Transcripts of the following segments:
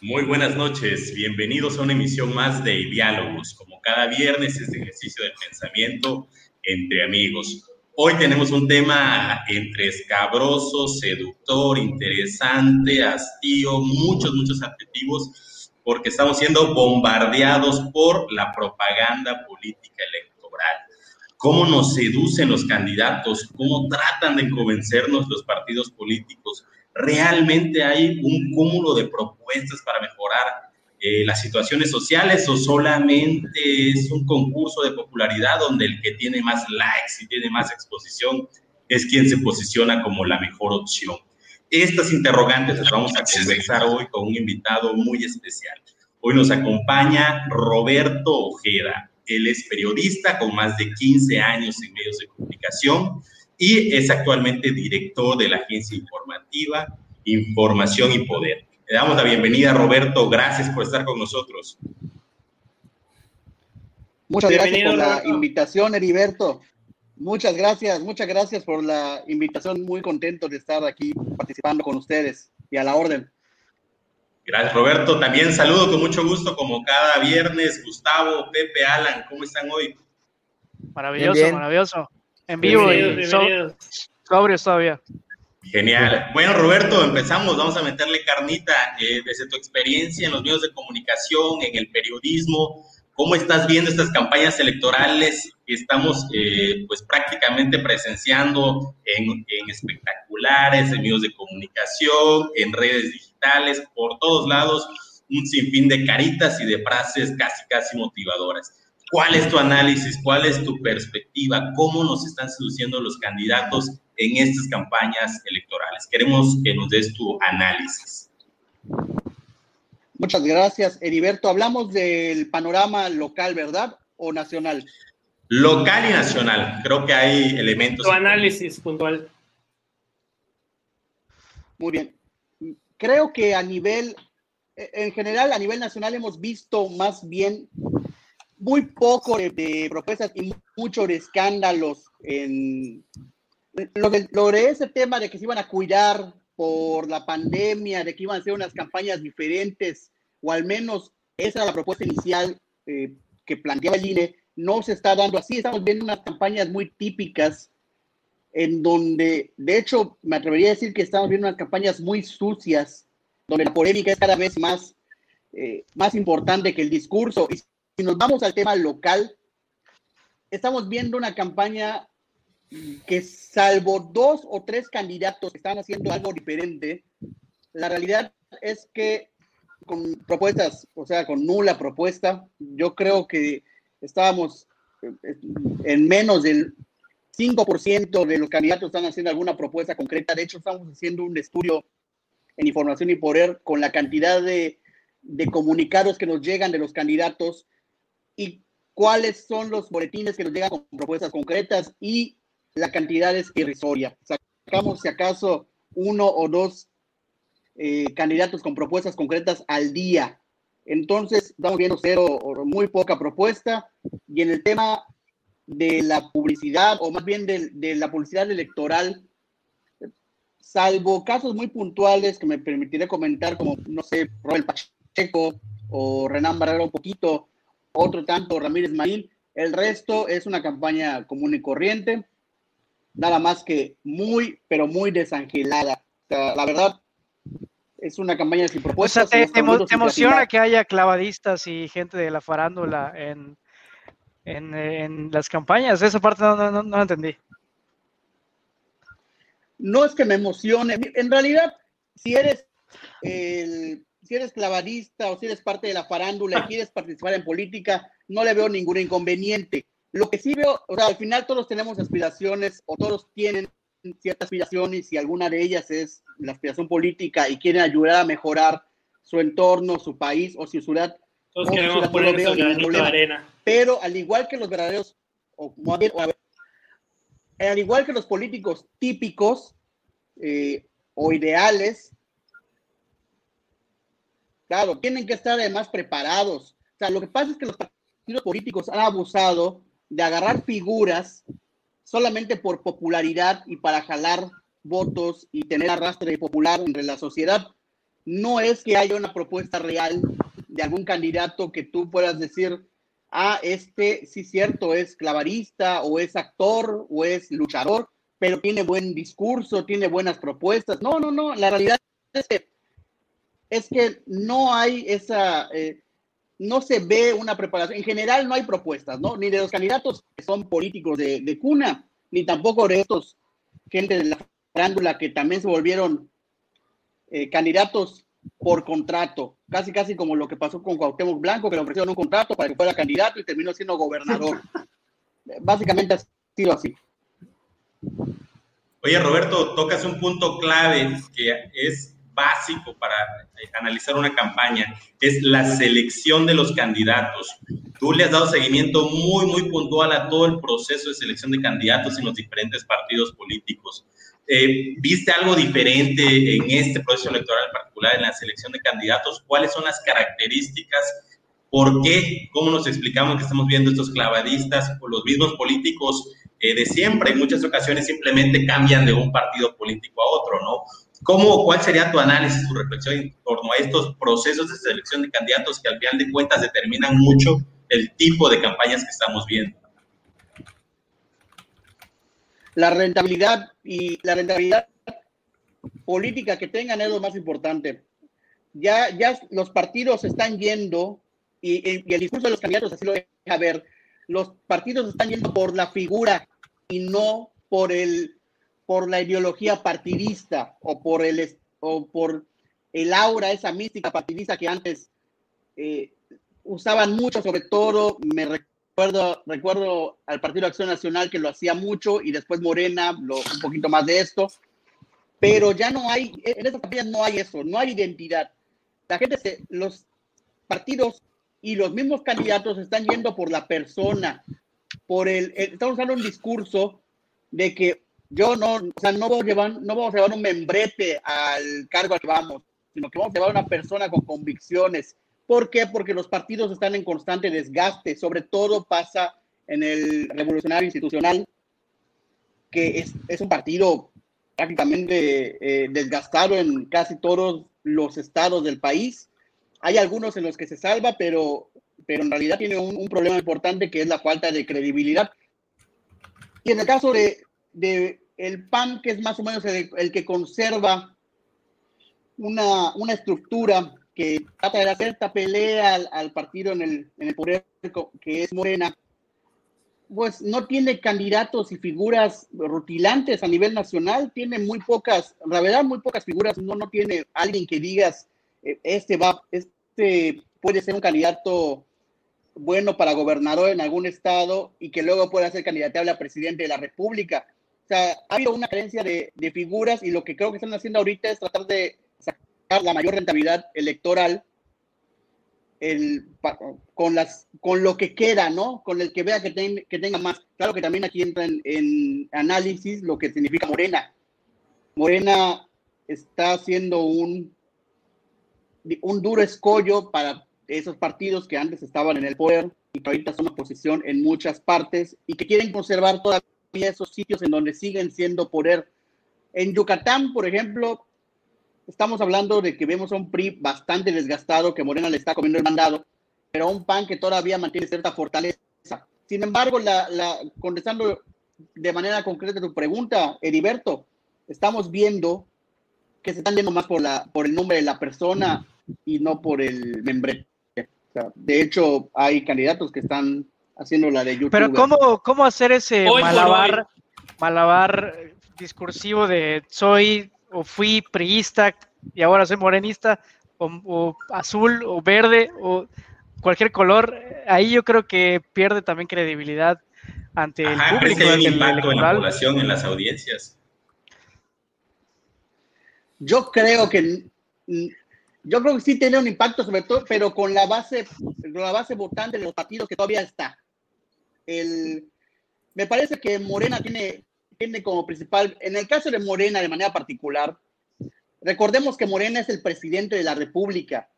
Muy buenas noches, bienvenidos a una emisión más de Diálogos. Como cada viernes, este ejercicio del pensamiento entre amigos. Hoy tenemos un tema entre escabroso, seductor, interesante, hastío, muchos, muchos adjetivos, porque estamos siendo bombardeados por la propaganda política electoral. Cómo nos seducen los candidatos, cómo tratan de convencernos los partidos políticos realmente hay un cúmulo de propuestas para mejorar eh, las situaciones sociales o solamente es un concurso de popularidad donde el que tiene más likes y tiene más exposición es quien se posiciona como la mejor opción. Estas interrogantes las vamos a conversar hoy con un invitado muy especial. Hoy nos acompaña Roberto Ojeda. Él es periodista con más de 15 años en medios de comunicación y es actualmente director de la agencia informativa Información y Poder. Le damos la bienvenida, Roberto. Gracias por estar con nosotros. Muchas gracias por la invitación, Heriberto. Muchas gracias, muchas gracias por la invitación. Muy contento de estar aquí participando con ustedes y a la orden. Gracias, Roberto. También saludo con mucho gusto, como cada viernes, Gustavo, Pepe, Alan. ¿Cómo están hoy? Maravilloso, maravilloso. En vivo y sobrios todavía. Genial. Bueno, Roberto, empezamos. Vamos a meterle carnita eh, desde tu experiencia en los medios de comunicación, en el periodismo. ¿Cómo estás viendo estas campañas electorales que estamos eh, pues prácticamente presenciando en, en, espectaculares, en medios de comunicación, en redes digitales, por todos lados, un sinfín de caritas y de frases casi, casi motivadoras? ¿Cuál es tu análisis? ¿Cuál es tu perspectiva? ¿Cómo nos están seduciendo los candidatos en estas campañas electorales? Queremos que nos des tu análisis. Muchas gracias, Heriberto. Hablamos del panorama local, ¿verdad? ¿O nacional? Local y nacional. Creo que hay elementos. Tu análisis puntual. Muy bien. Creo que a nivel, en general, a nivel nacional hemos visto más bien muy poco de, propuestas y mucho de escándalos en lo de, ese tema de que se iban a cuidar por la pandemia, de que iban a hacer unas campañas diferentes, o al menos esa era la propuesta inicial eh, que planteaba el INE, no se está dando así. Estamos viendo unas campañas muy típicas en donde, de hecho, me atrevería a decir que estamos viendo unas campañas muy sucias, donde la polémica es cada vez más, eh, más importante que el discurso. Si nos vamos al tema local, estamos viendo una campaña que salvo dos o tres candidatos que están haciendo algo diferente, la realidad es que con propuestas, o sea, con nula propuesta, yo creo que estábamos eh, en menos del 5% de los candidatos están haciendo alguna propuesta concreta. De hecho, estamos haciendo un estudio en información y poder con la cantidad de, de comunicados que nos llegan de los candidatos y cuáles son los boletines que nos llegan con propuestas concretas y la cantidad es irrisoria. Sacamos, si acaso, uno o dos eh, candidatos con propuestas concretas al día. Entonces, estamos viendo cero o muy poca propuesta. Y en el tema de la publicidad, o más bien de, de la publicidad electoral, salvo casos muy puntuales que me permitiré comentar, como, no sé, Robert Pacheco o Renan Barrera un poquito, otro tanto Ramírez Marín. El resto es una campaña común y corriente, nada más que muy, pero muy desangelada. la verdad, es una campaña sin propuestas. O sea, te, emociona que haya clavadistas y gente de la farándula en, en, las campañas. Esa parte no, no, no, entendí. No es que me emocione. En realidad, si eres el si eres clavadista o si eres parte de la farándula y quieres participar en política, no le veo ningún inconveniente. Lo que sí veo, o sea, al final todos tenemos aspiraciones o todos tienen ciertas aspiraciones y alguna de ellas es la aspiración política y quieren ayudar a mejorar su entorno, su país o su ciudad. Todos queremos poner no arena. Pero al igual que los verdaderos, o, al igual que los políticos típicos eh, o ideales, Claro, tienen que estar además preparados. O sea, lo que pasa es que los partidos políticos han abusado de agarrar figuras solamente por popularidad y para jalar votos y tener arrastre popular entre la sociedad. no es que haya una propuesta real de algún candidato que tú puedas decir, ah, este sí cierto, es clavarista o es actor o es luchador, pero tiene buen discurso, tiene buenas propuestas. No, no, no, la realidad es que, es que no hay esa, eh, no se ve una preparación. En general no hay propuestas, ¿no? Ni de los candidatos que son políticos de, cuna, ni tampoco de estos gente de la farándula que también se volvieron eh, candidatos por contrato, casi casi como lo que pasó con Cuauhtémoc Blanco, que le ofrecieron un contrato para que fuera candidato y terminó siendo gobernador. Básicamente ha sido así. Oye, Roberto, tocas un punto clave que es básico para eh, analizar una campaña, es la selección de los candidatos. Tú le has dado seguimiento muy, muy puntual a todo el proceso de selección de candidatos en los diferentes partidos políticos. Eh, ¿Viste algo diferente en este proceso electoral en particular, en la selección de candidatos? ¿Cuáles son las características? ¿Por qué? ¿Cómo nos explicamos que estamos viendo estos clavadistas o los mismos políticos eh, de siempre? En muchas ocasiones simplemente cambian de un partido político a otro, ¿no? ¿Cómo, ¿Cuál sería tu análisis, tu reflexión en torno a estos procesos de selección de candidatos que al final de cuentas determinan mucho el tipo de campañas que estamos viendo? la rentabilidad y la rentabilidad política que tengan es lo más importante. Ya, ya los partidos están yendo, y, el discurso de los candidatos así lo deja ver, los partidos están yendo por la figura y no por el por la ideología partidista o por el o por el aura, esa mística partidista que antes eh, usaban mucho, sobre todo, me recuerdo Recuerdo, al Partido Acción Nacional que lo hacía mucho y después Morena, lo, un poquito más de esto, pero ya no hay, en estas campañas no hay eso, no hay identidad. La gente, se, los partidos y los mismos candidatos están yendo por la persona, por el, estamos usando un discurso de que yo no, o sea, no, vamos a llevar, no vamos llevar un membrete al cargo al que vamos, sino que vamos a llevar una persona con convicciones, ¿Por qué? Porque los partidos están en constante desgaste, sobre todo pasa en el revolucionario institucional, que es, un partido prácticamente eh, desgastado en casi todos los estados del país. Hay algunos en los que se salva, pero, pero en realidad tiene un, problema importante que es la falta de credibilidad. Y en el caso de, el PAN, que es más o menos el, que conserva una, una estructura que trata de hacer esta pelea al, partido en el, en el poder que es Morena, pues no tiene candidatos y figuras rutilantes a nivel nacional, tiene muy pocas, la verdad, muy pocas figuras, no, no tiene alguien que digas, eh, este va, este puede ser un candidato bueno para gobernador en algún estado y que luego pueda ser candidatable a presidente de la República. O sea, ha habido una carencia de, de figuras y lo que creo que están haciendo ahorita es tratar de la mayor rentabilidad electoral el, con, las, con lo que queda, ¿no? Con el que vea que, que tenga más. Claro que también aquí entra en, análisis lo que significa Morena. Morena está haciendo un, un duro escollo para esos partidos que antes estaban en el poder y que ahorita son oposición en muchas partes y que quieren conservar todavía esos sitios en donde siguen siendo poder. En Yucatán, por ejemplo, estamos hablando de que vemos a un PRI bastante desgastado, que Morena le está comiendo el mandado, pero a un PAN que todavía mantiene cierta fortaleza. Sin embargo, la, contestando de manera concreta tu pregunta, Heriberto, estamos viendo que se están yendo más por, la, por el nombre de la persona y no por el membrete. de hecho, hay candidatos que están haciendo la de YouTube. Pero ¿cómo, cómo hacer ese malabar, malabar discursivo de soy o fui priista y ahora soy morenista, o, azul, o verde, o cualquier color, ahí yo creo que pierde también credibilidad ante el público. Hay un impacto en la población, en las audiencias. Yo creo que yo creo que sí tiene un impacto, sobre todo, pero con la base, la base votante de los partidos que todavía está. El, me parece que Morena tiene, tiene como principal, en el caso de Morena de manera particular, recordemos que Morena es el presidente de la República.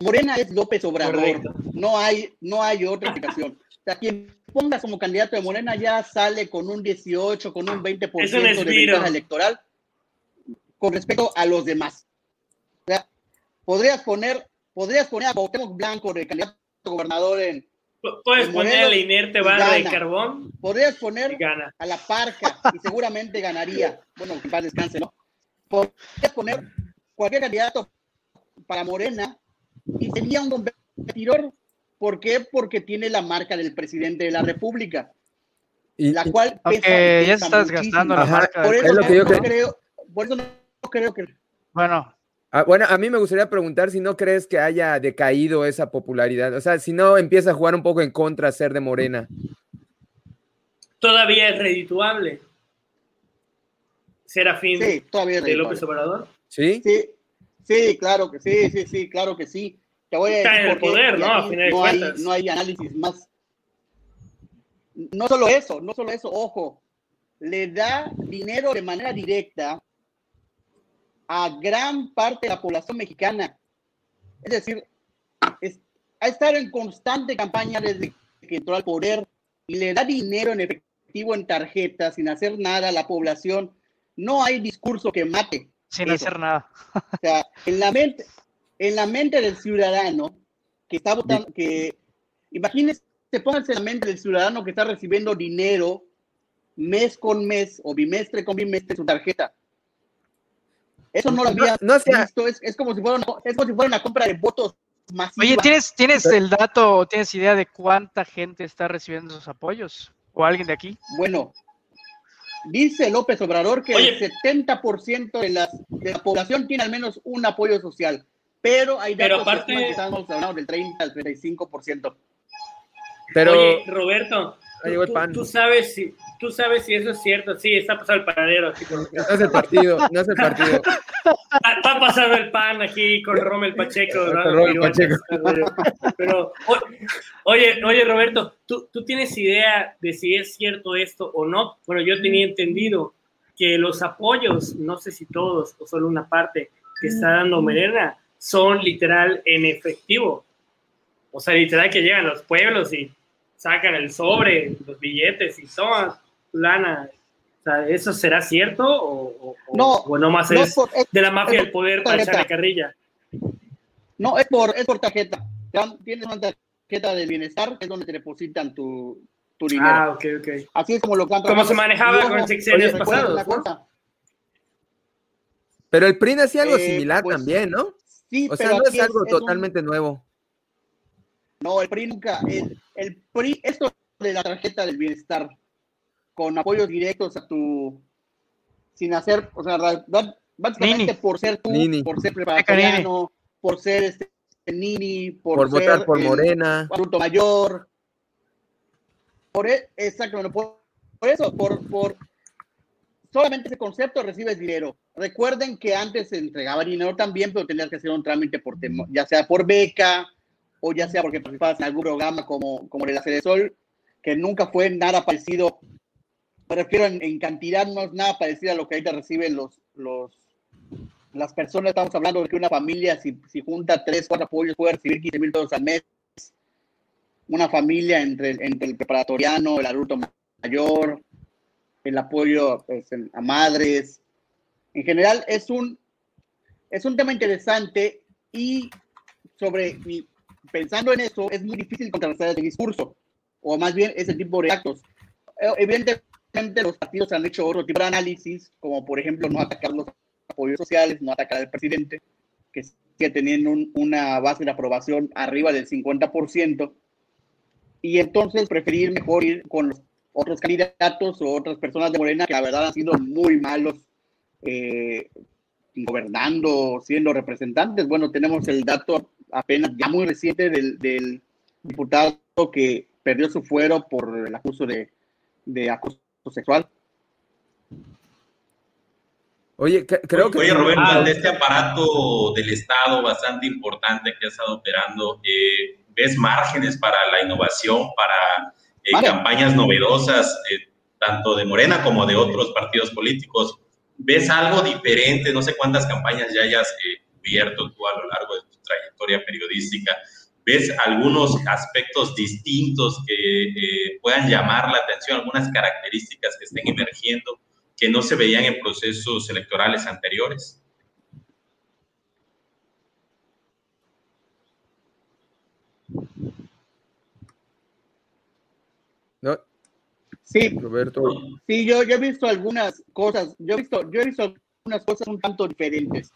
Morena es López Obrador, no hay, no hay otra explicación. O sea, quien ponga como candidato de Morena ya sale con un 18, con un 20% de ventaja electoral con respecto a los demás. podrías poner, podrías poner a Cuauhtémoc Blanco de candidato a gobernador en. Puedes poner a la inerte barra de carbón. Podrías poner a la parca y seguramente ganaría. Bueno, que paz descanse, ¿no? Podrías poner cualquier candidato para Morena y sería un competidor. ¿Por qué? Porque tiene la marca del presidente de la República. Y, la cual pesa, ya estás gastando la marca. Por eso, no creo, por eso no creo que. Bueno, Ah, bueno, a mí me gustaría preguntar si no crees que haya decaído esa popularidad. O sea, si no empieza a jugar un poco en contra ser de Morena. Todavía es redituable. ¿Será fin sí, todavía de López Obrador? ¿Sí? Sí, sí, claro que sí, sí, sí, claro que sí. Te voy a Está en el poder, ¿no? no, hay, no hay análisis más. No solo eso, no solo eso, ojo, le da dinero de manera directa a gran parte de la población mexicana. Es decir, es, a estar en constante campaña desde que entró al poder y le da dinero en efectivo en tarjeta sin hacer nada a la población. No hay discurso que mate. Sin hacer nada. o sea, en la mente, en la mente del ciudadano que está votando, que imagínense, pónganse en la mente del ciudadano que está recibiendo dinero mes con mes o bimestre con bimestre su tarjeta eso no lo había no, visto. Es, como si fuera una, es como si fuera una compra de votos masiva. Oye, ¿tienes, ¿tienes el dato o tienes idea de cuánta gente está recibiendo esos apoyos? ¿O alguien de aquí? Bueno, dice López Obrador que el 70% de, las, de la población tiene al menos un apoyo social. Pero hay datos pero aparte, que estamos hablando del 30 al 35%. Pero, Oye, Roberto, Tú, sabes si, tú sabes si eso es cierto. Sí, está pasando el panadero. no es el partido, no es el partido. Está, pasando el pan aquí con Rommel Pacheco. Pacheco. Pero, oye, oye, Roberto, ¿tú, ¿tú tienes idea de si es cierto esto o no? Bueno, yo tenía entendido que los apoyos, no sé si todos o solo una parte que está dando Merena, son literal en efectivo. O sea, literal que llegan a los pueblos y sacan el sobre, los billetes y toman lana. O sea, ¿eso será cierto o, no, o nomás es, de la mafia del poder para echarle carrilla? No, es por, es por tarjeta. Tienes una tarjeta de bienestar, es donde te depositan tu, tu dinero. Ah, ok, ok. Así es como lo cantan. Como se manejaba con el sexenios pasados. Pero el PRI hacía algo eh, similar pues, también, ¿no? Sí, o sea, no es algo totalmente nuevo. No, el PRI nunca. El, el PRI, esto de la tarjeta del bienestar, con apoyos directos a tu. sin hacer. O sea, básicamente por ser tú, por ser preparatoriano, por ser este Nini, por, por votar por Morena, adulto mayor. Por, e, exactamente, por, por eso, por, por solamente ese concepto recibes dinero. Recuerden que antes se entregaba dinero también, pero tenías que hacer un trámite por ya sea por beca, o ya sea porque participabas en algún programa como, como el de Sol, que nunca fue nada parecido, me refiero en, cantidad, no es nada parecido a lo que ahorita reciben los, los, las personas. Estamos hablando de que una familia, si, si junta tres, cuatro apoyos, puede recibir 15 mil dólares al mes. Una familia entre, entre el preparatoriano, el adulto mayor, el apoyo pues, a madres. En general, es un, es un tema interesante y sobre pensando en eso, es muy difícil contrarrestar ese discurso, o más bien ese tipo de actos. Eh, evidentemente, los partidos han hecho otro tipo de análisis, como por ejemplo no atacar los apoyos sociales, no atacar al presidente, que sigue teniendo una base de aprobación arriba del 50%, y entonces preferir mejor ir con los otros candidatos o otras personas de Morena que la verdad han sido muy malos eh, gobernando, siendo representantes. Bueno, tenemos el dato apenas ya muy reciente del, diputado que perdió su fuero por el acuso de, de acoso sexual. Oye, creo que... Oye, Roberto, de este aparato del Estado bastante importante que ha estado operando, eh, ¿ves márgenes para la innovación, para eh, campañas novedosas, eh, tanto de Morena como de otros partidos políticos? ¿Ves algo diferente? No sé cuántas campañas ya hayas cubierto tú a lo largo de periodística. ¿Ves algunos aspectos distintos que eh, puedan llamar la atención, algunas características que estén emergiendo que no se veían en procesos electorales anteriores? ¿No? Sí, Roberto. sí, yo, yo he visto algunas cosas, yo he visto, yo he visto algunas cosas un tanto diferentes.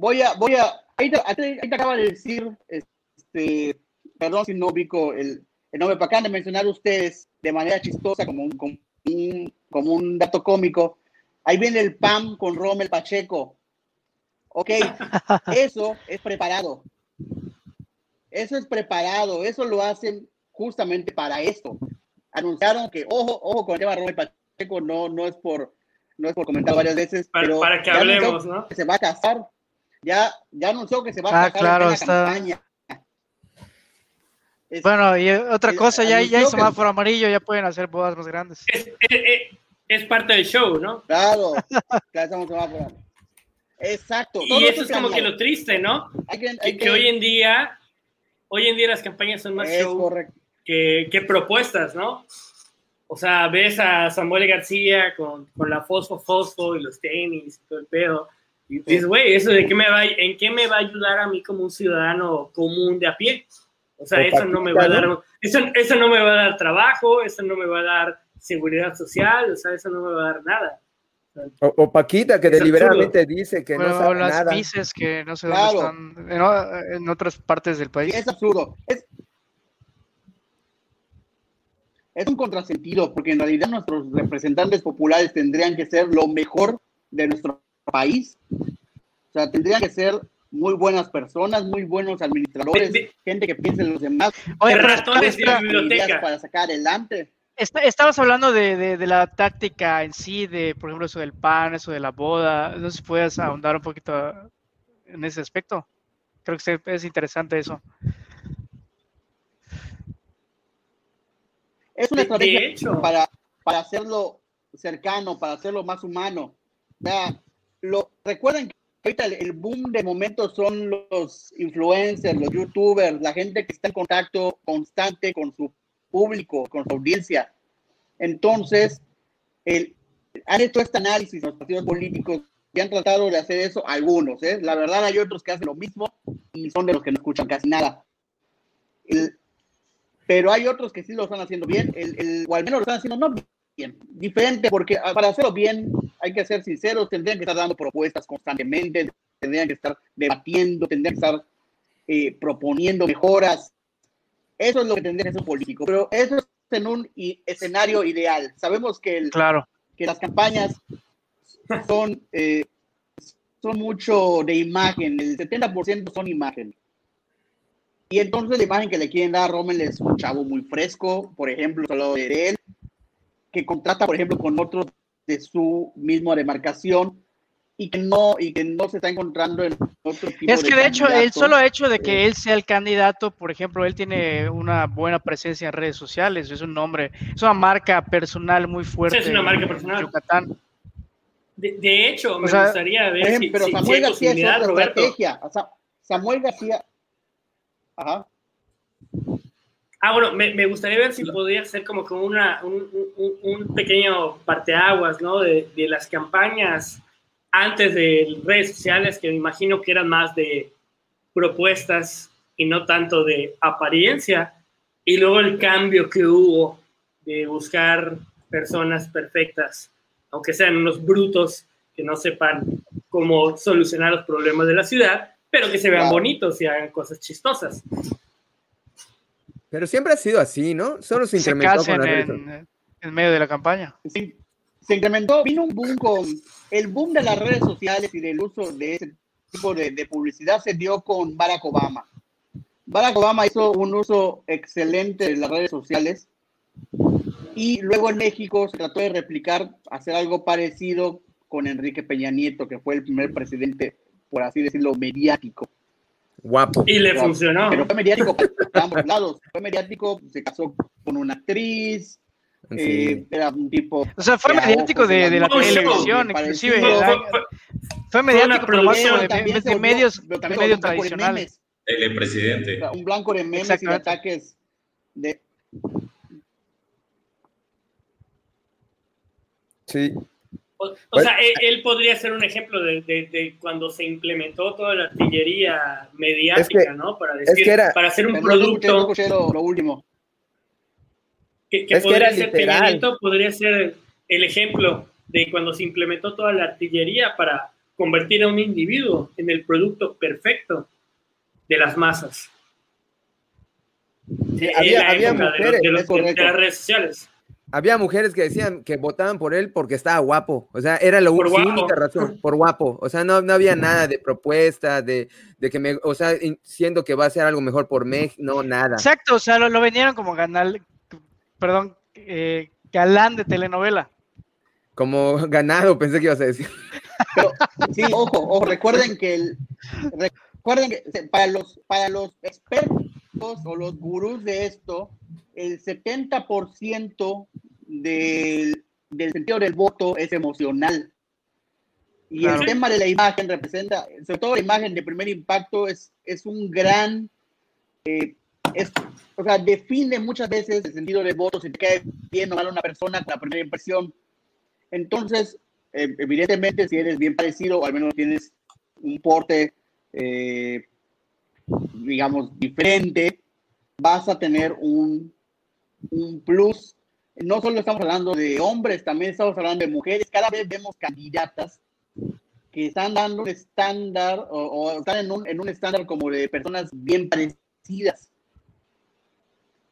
Voy a, voy a, ahí te, ahí te acaba de decir, este, perdón si no ubico el, el nombre, para acaban de mencionar ustedes de manera chistosa, como un, como un, como un dato cómico. Ahí viene el PAM con Rommel Pacheco. Ok, eso es preparado. Eso es preparado, eso lo hacen justamente para esto. Anunciaron que, ojo, ojo con el tema Rommel Pacheco, no, no es por no es por comentar varias veces, Para, pero para que hablemos, ¿no? que se va a casar. Ya, ya anunció que se va a Ah, claro, en la está- campaña. Es- Bueno, y otra cosa, ya, ya hay que- semáforo amarillo, ya pueden hacer bodas más grandes. Es, es- es- es parte del show, ¿no? Claro, claro, estamos semáforo. Exacto. Y eso es como que lo triste, ¿no? Hay que, hay Que, que hoy en día, hoy en día las campañas son más es show que propuestas, ¿no? O sea, ves a Samuel García con, con la fosfo fosfo y los tenis y todo el pedo. Y dices, güey, ¿eso de qué me va, en qué me va a ayudar a mí como un ciudadano común de a pie? O sea, eso no me va a dar, eso, eso no me va a dar trabajo, eso no me va a dar seguridad social, o sea, eso no me va a dar nada. O, o Paquita, que Es deliberadamente dice que no Bueno, sabe las nada. mises que no sé Claro. dónde están, en, en otras partes del Sí, país. es absurdo. Es, es un contrasentido, porque en realidad nuestros representantes populares tendrían que ser lo mejor de nuestro país. O sea, tendrían que ser muy buenas personas, muy buenos administradores, De- de- gente que piense en los demás. Oye, pero ratones de espera, biblioteca. para sacar adelante. Está- estabas hablando de, de- de la táctica en sí, de por ejemplo eso del pan, eso de la boda. No sé si puedes ahondar un poquito en ese aspecto. Creo que es interesante eso. Es una estrategia hecho. para, para hacerlo cercano, para hacerlo más humano. O sea, lo, recuerden que ahorita el, el boom de momento son los influencers, los youtubers, la gente que está en contacto constante con su público, con su audiencia. Entonces, el, han hecho este análisis los partidos políticos y han tratado de hacer eso algunos. ¿eh? La verdad hay otros que hacen lo mismo y son de los que no escuchan casi nada. El- pero hay otros que sí lo están haciendo bien, el, o al menos lo están haciendo no bien, diferente, porque ah, para hacerlo bien hay que ser sinceros, tendrían que estar dando propuestas constantemente, tendrían que estar debatiendo, tendrían que estar eh, proponiendo mejoras. Eso es lo que tendría que hacer un político, pero eso es en un escenario ideal. Sabemos que, el, Claro. que las campañas son, eh, son mucho de imagen, el 70% son imagen. Y entonces la imagen que le quieren dar a Rommel es un chavo muy fresco, por ejemplo, solo de él, que contrata, por ejemplo, con otros de su misma demarcación y que no, y que no se está encontrando en otro tipo Es que de hecho, el solo hecho de que él sea el candidato, por ejemplo, él tiene una buena presencia en redes sociales, es un nombre, es una marca personal muy fuerte. es una marca en personal. Yucatán. De, de hecho, me sea, gustaría ver si, pero si- Samuel García es otra Roberto. estrategia. O sea, Samuel García. Ajá. Ah, bueno, me, me gustaría ver si podría ser como, como una, un, un- un pequeño parteaguas, ¿no? De, de las campañas antes de redes sociales, que me imagino que eran más de propuestas y no tanto de apariencia, y luego el cambio que hubo de buscar personas perfectas, aunque sean unos brutos que no sepan cómo solucionar los problemas de la ciudad, pero que se vean bonitos y hagan cosas chistosas. Pero siempre ha sido así, ¿no? Solo se incrementó con redes en, en medio de la campaña. se, se incrementó, vino un boom con el boom de las redes sociales y del uso de ese tipo de, de publicidad se dio con Barack Obama. Barack Obama hizo un uso excelente de las redes sociales y luego en México se trató de replicar, hacer algo parecido con Enrique Peña Nieto, que fue el primer presidente, por así decirlo, mediático. Guapo. Y le funcionó. Pero fue mediático para ambos lados. Fue mediático, se casó con una actriz, Sí. eh, era un tipo O sea, fue mediático de, la de televisión, inclusive. Fue- mediático, pero más de, medios, de medios se volvió un blanco de tradicionales. o sea, un blanco de memes y de ataques de Sí. O, sea, él, podría ser un ejemplo de, cuando se implementó toda la artillería mediática, ¿no? Para decir, para hacer un producto. lo, último. Que, podría ser podría ser el ejemplo de cuando se implementó toda la artillería para convertir a un individuo en el producto perfecto de las masas. había, mujeres, de, las redes sociales. Había mujeres que decían que votaban por él porque estaba guapo. O sea, era la única razón, por guapo. O sea, no, no había nada de propuesta, de, de, que me, o sea, siendo que va a ser algo mejor por México, no, nada. Exacto, o sea, lo, lo vendieron como ganal, perdón, eh, galán de telenovela. Como ganado, pensé que ibas a decir. sí, ojo, ojo, recuerden que el, recuerden que para los, para los expertos o los gurús de esto, el 70% del, del sentido del voto es emocional. Y el tema de la imagen representa, sobre todo la imagen de primer impacto, es, es un gran, eh, o sea, define muchas veces el sentido del voto, si te cae bien o mal una persona con la primera impresión. Entonces, eh, evidentemente, si eres bien parecido, o al menos tienes un porte, eh, digamos, diferente, vas a tener un, un plus. No solo estamos hablando de hombres, también estamos hablando de mujeres. Cada vez vemos candidatas que están dando un estándar o, están en un, en un estándar como de personas bien parecidas.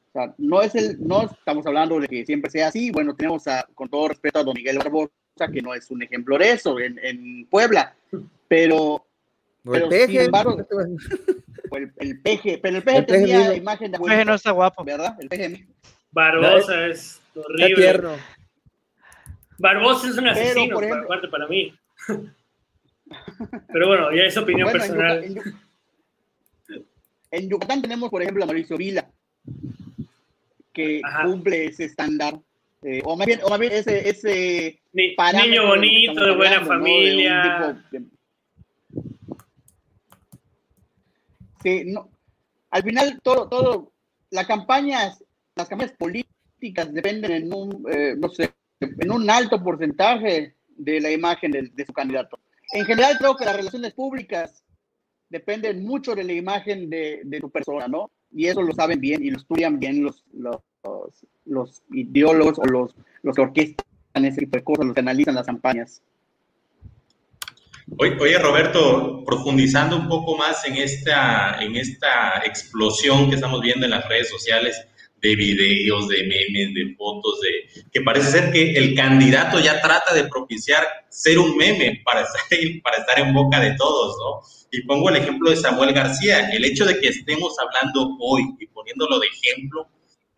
O sea, no es el, no estamos hablando de que siempre sea así. Bueno, tenemos a, con todo respeto a don Miguel Barbosa, que no es un ejemplo de eso en, en Puebla, pero, pero sin embargo, el, el peje, pero el peje tenía imagen de El peje no está guapo. ¿Verdad? El peje Barbosa es horrible. tierno. Barbosa es un asesino, ejemplo, aparte para mí. Pero bueno, ya es opinión personal. En, Yucatán tenemos, por ejemplo, a Mauricio Vila, que cumple ese estándar. Eh, o, más bien, o más bien ese, ese niño bonito, de buena familia. Sí, no, al final todo, todo, la campaña, las campañas políticas dependen en un, eh, no sé, en un alto porcentaje de la imagen de, su candidato. En general creo que las relaciones públicas dependen mucho de la imagen de, de tu persona, ¿no? Y eso lo saben bien y lo estudian bien los, los, los, ideólogos o los, los que orquestan ese tipo los que analizan las campañas. Oye, Roberto, profundizando un poco más en esta, en esta explosión que estamos viendo en las redes sociales de videos, de memes, de fotos, de que parece ser que el candidato ya trata de propiciar ser un meme para estar, para estar en boca de todos, ¿no? Y pongo el ejemplo de Samuel García. El hecho de que estemos hablando hoy y poniéndolo de ejemplo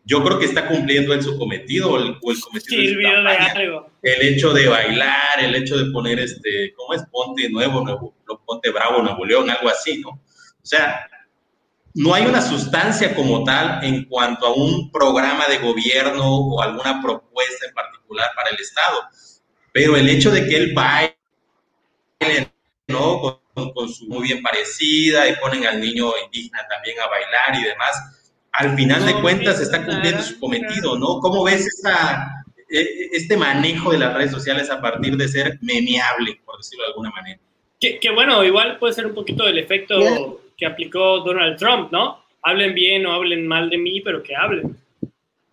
yo creo que está cumpliendo en su cometido o el, cometido de, El hecho de bailar, el hecho de poner este, ¿cómo es? Ponte Nuevo, Nuevo, Ponte Bravo, Nuevo León, algo así, ¿no? O sea, no hay una sustancia como tal en cuanto a un programa de gobierno o alguna propuesta en particular para el Estado. Pero el hecho de que él baile, ¿no? Con, con su muy bien parecida y ponen al niño indígena también a bailar y demás, al final de cuentas está cumpliendo su cometido, ¿no? ¿Cómo ves esa, e, e, este manejo de las redes sociales a partir de ser memeable, por decirlo de alguna manera? Que, bueno, igual puede ser un poquito del efecto que aplicó Donald Trump, ¿no? Hablen bien o hablen mal de mí, pero que hablen.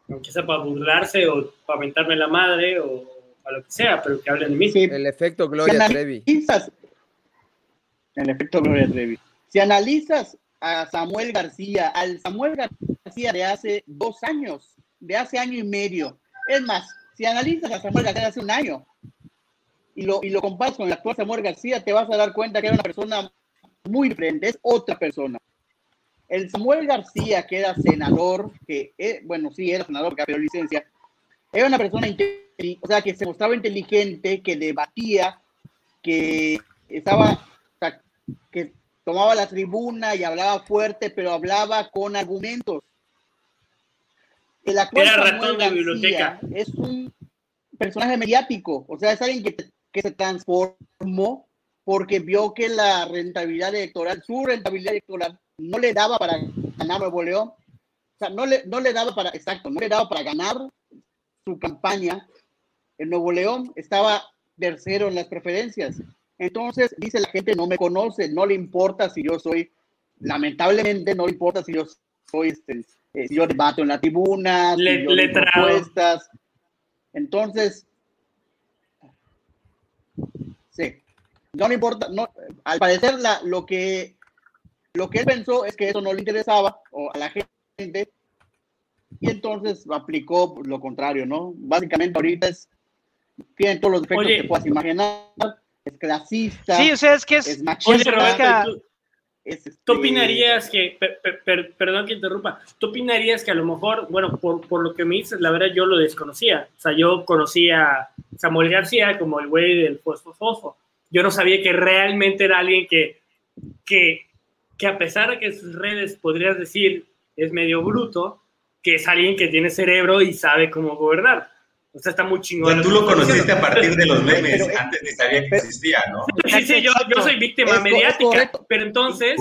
Aunque sea para burlarse o para mentarme la madre o para lo que sea, pero que hablen de mí. El efecto Gloria Trevi. El efecto Gloria Trevi. Si analizas a Samuel García, al Samuel García de hace dos años, de hace año y medio. Es más, si analizas a Samuel García de hace un año y lo, y lo comparas con el actual Samuel García, te vas a dar cuenta que era una persona muy diferente, es otra persona. El Samuel García, que era senador, que, eh, bueno, sí, era senador, que había licencia, era una persona o sea, que se mostraba inteligente, que debatía, que estaba, o sea, que tomaba la tribuna y hablaba fuerte, pero hablaba con argumentos. El actual Era de biblioteca. Es un personaje mediático, o sea, es alguien que, que se transformó porque vio que la rentabilidad electoral, su rentabilidad electoral, no le daba para ganar Nuevo León. O sea, no le, no le daba para, exacto, no le daba para ganar su campaña en Nuevo León. Estaba tercero en las preferencias. Entonces, dice la gente, no me conoce, no le importa si yo soy, lamentablemente, no le importa si yo soy, este, eh, si yo debato en la tribuna, si yo propuestas. Entonces, sí, no importa, no, al parecer la, lo que lo que él pensó es que eso no le interesaba o a la gente y entonces aplicó lo contrario, ¿no? Básicamente ahorita es, tiene todos los defectos que puedas imaginar, es clasista, sí, o sea, es que es, machista, ¿tú, este, ¿tú, opinarías que, perdón que interrumpa, tú opinarías que a lo mejor, bueno, por, por, lo que me dices, la verdad yo lo desconocía, o sea, yo conocía a Samuel García como el güey del fosfo yo no sabía que realmente era alguien que, que, que a pesar de que sus redes podrías decir es medio bruto, que es alguien que tiene cerebro y sabe cómo gobernar. O sea, está muy chingón. Tú lo conociste a partir de los memes, antes ni sabía que existía, ¿no? Sí, sí, yo, yo soy víctima mediática, pero entonces,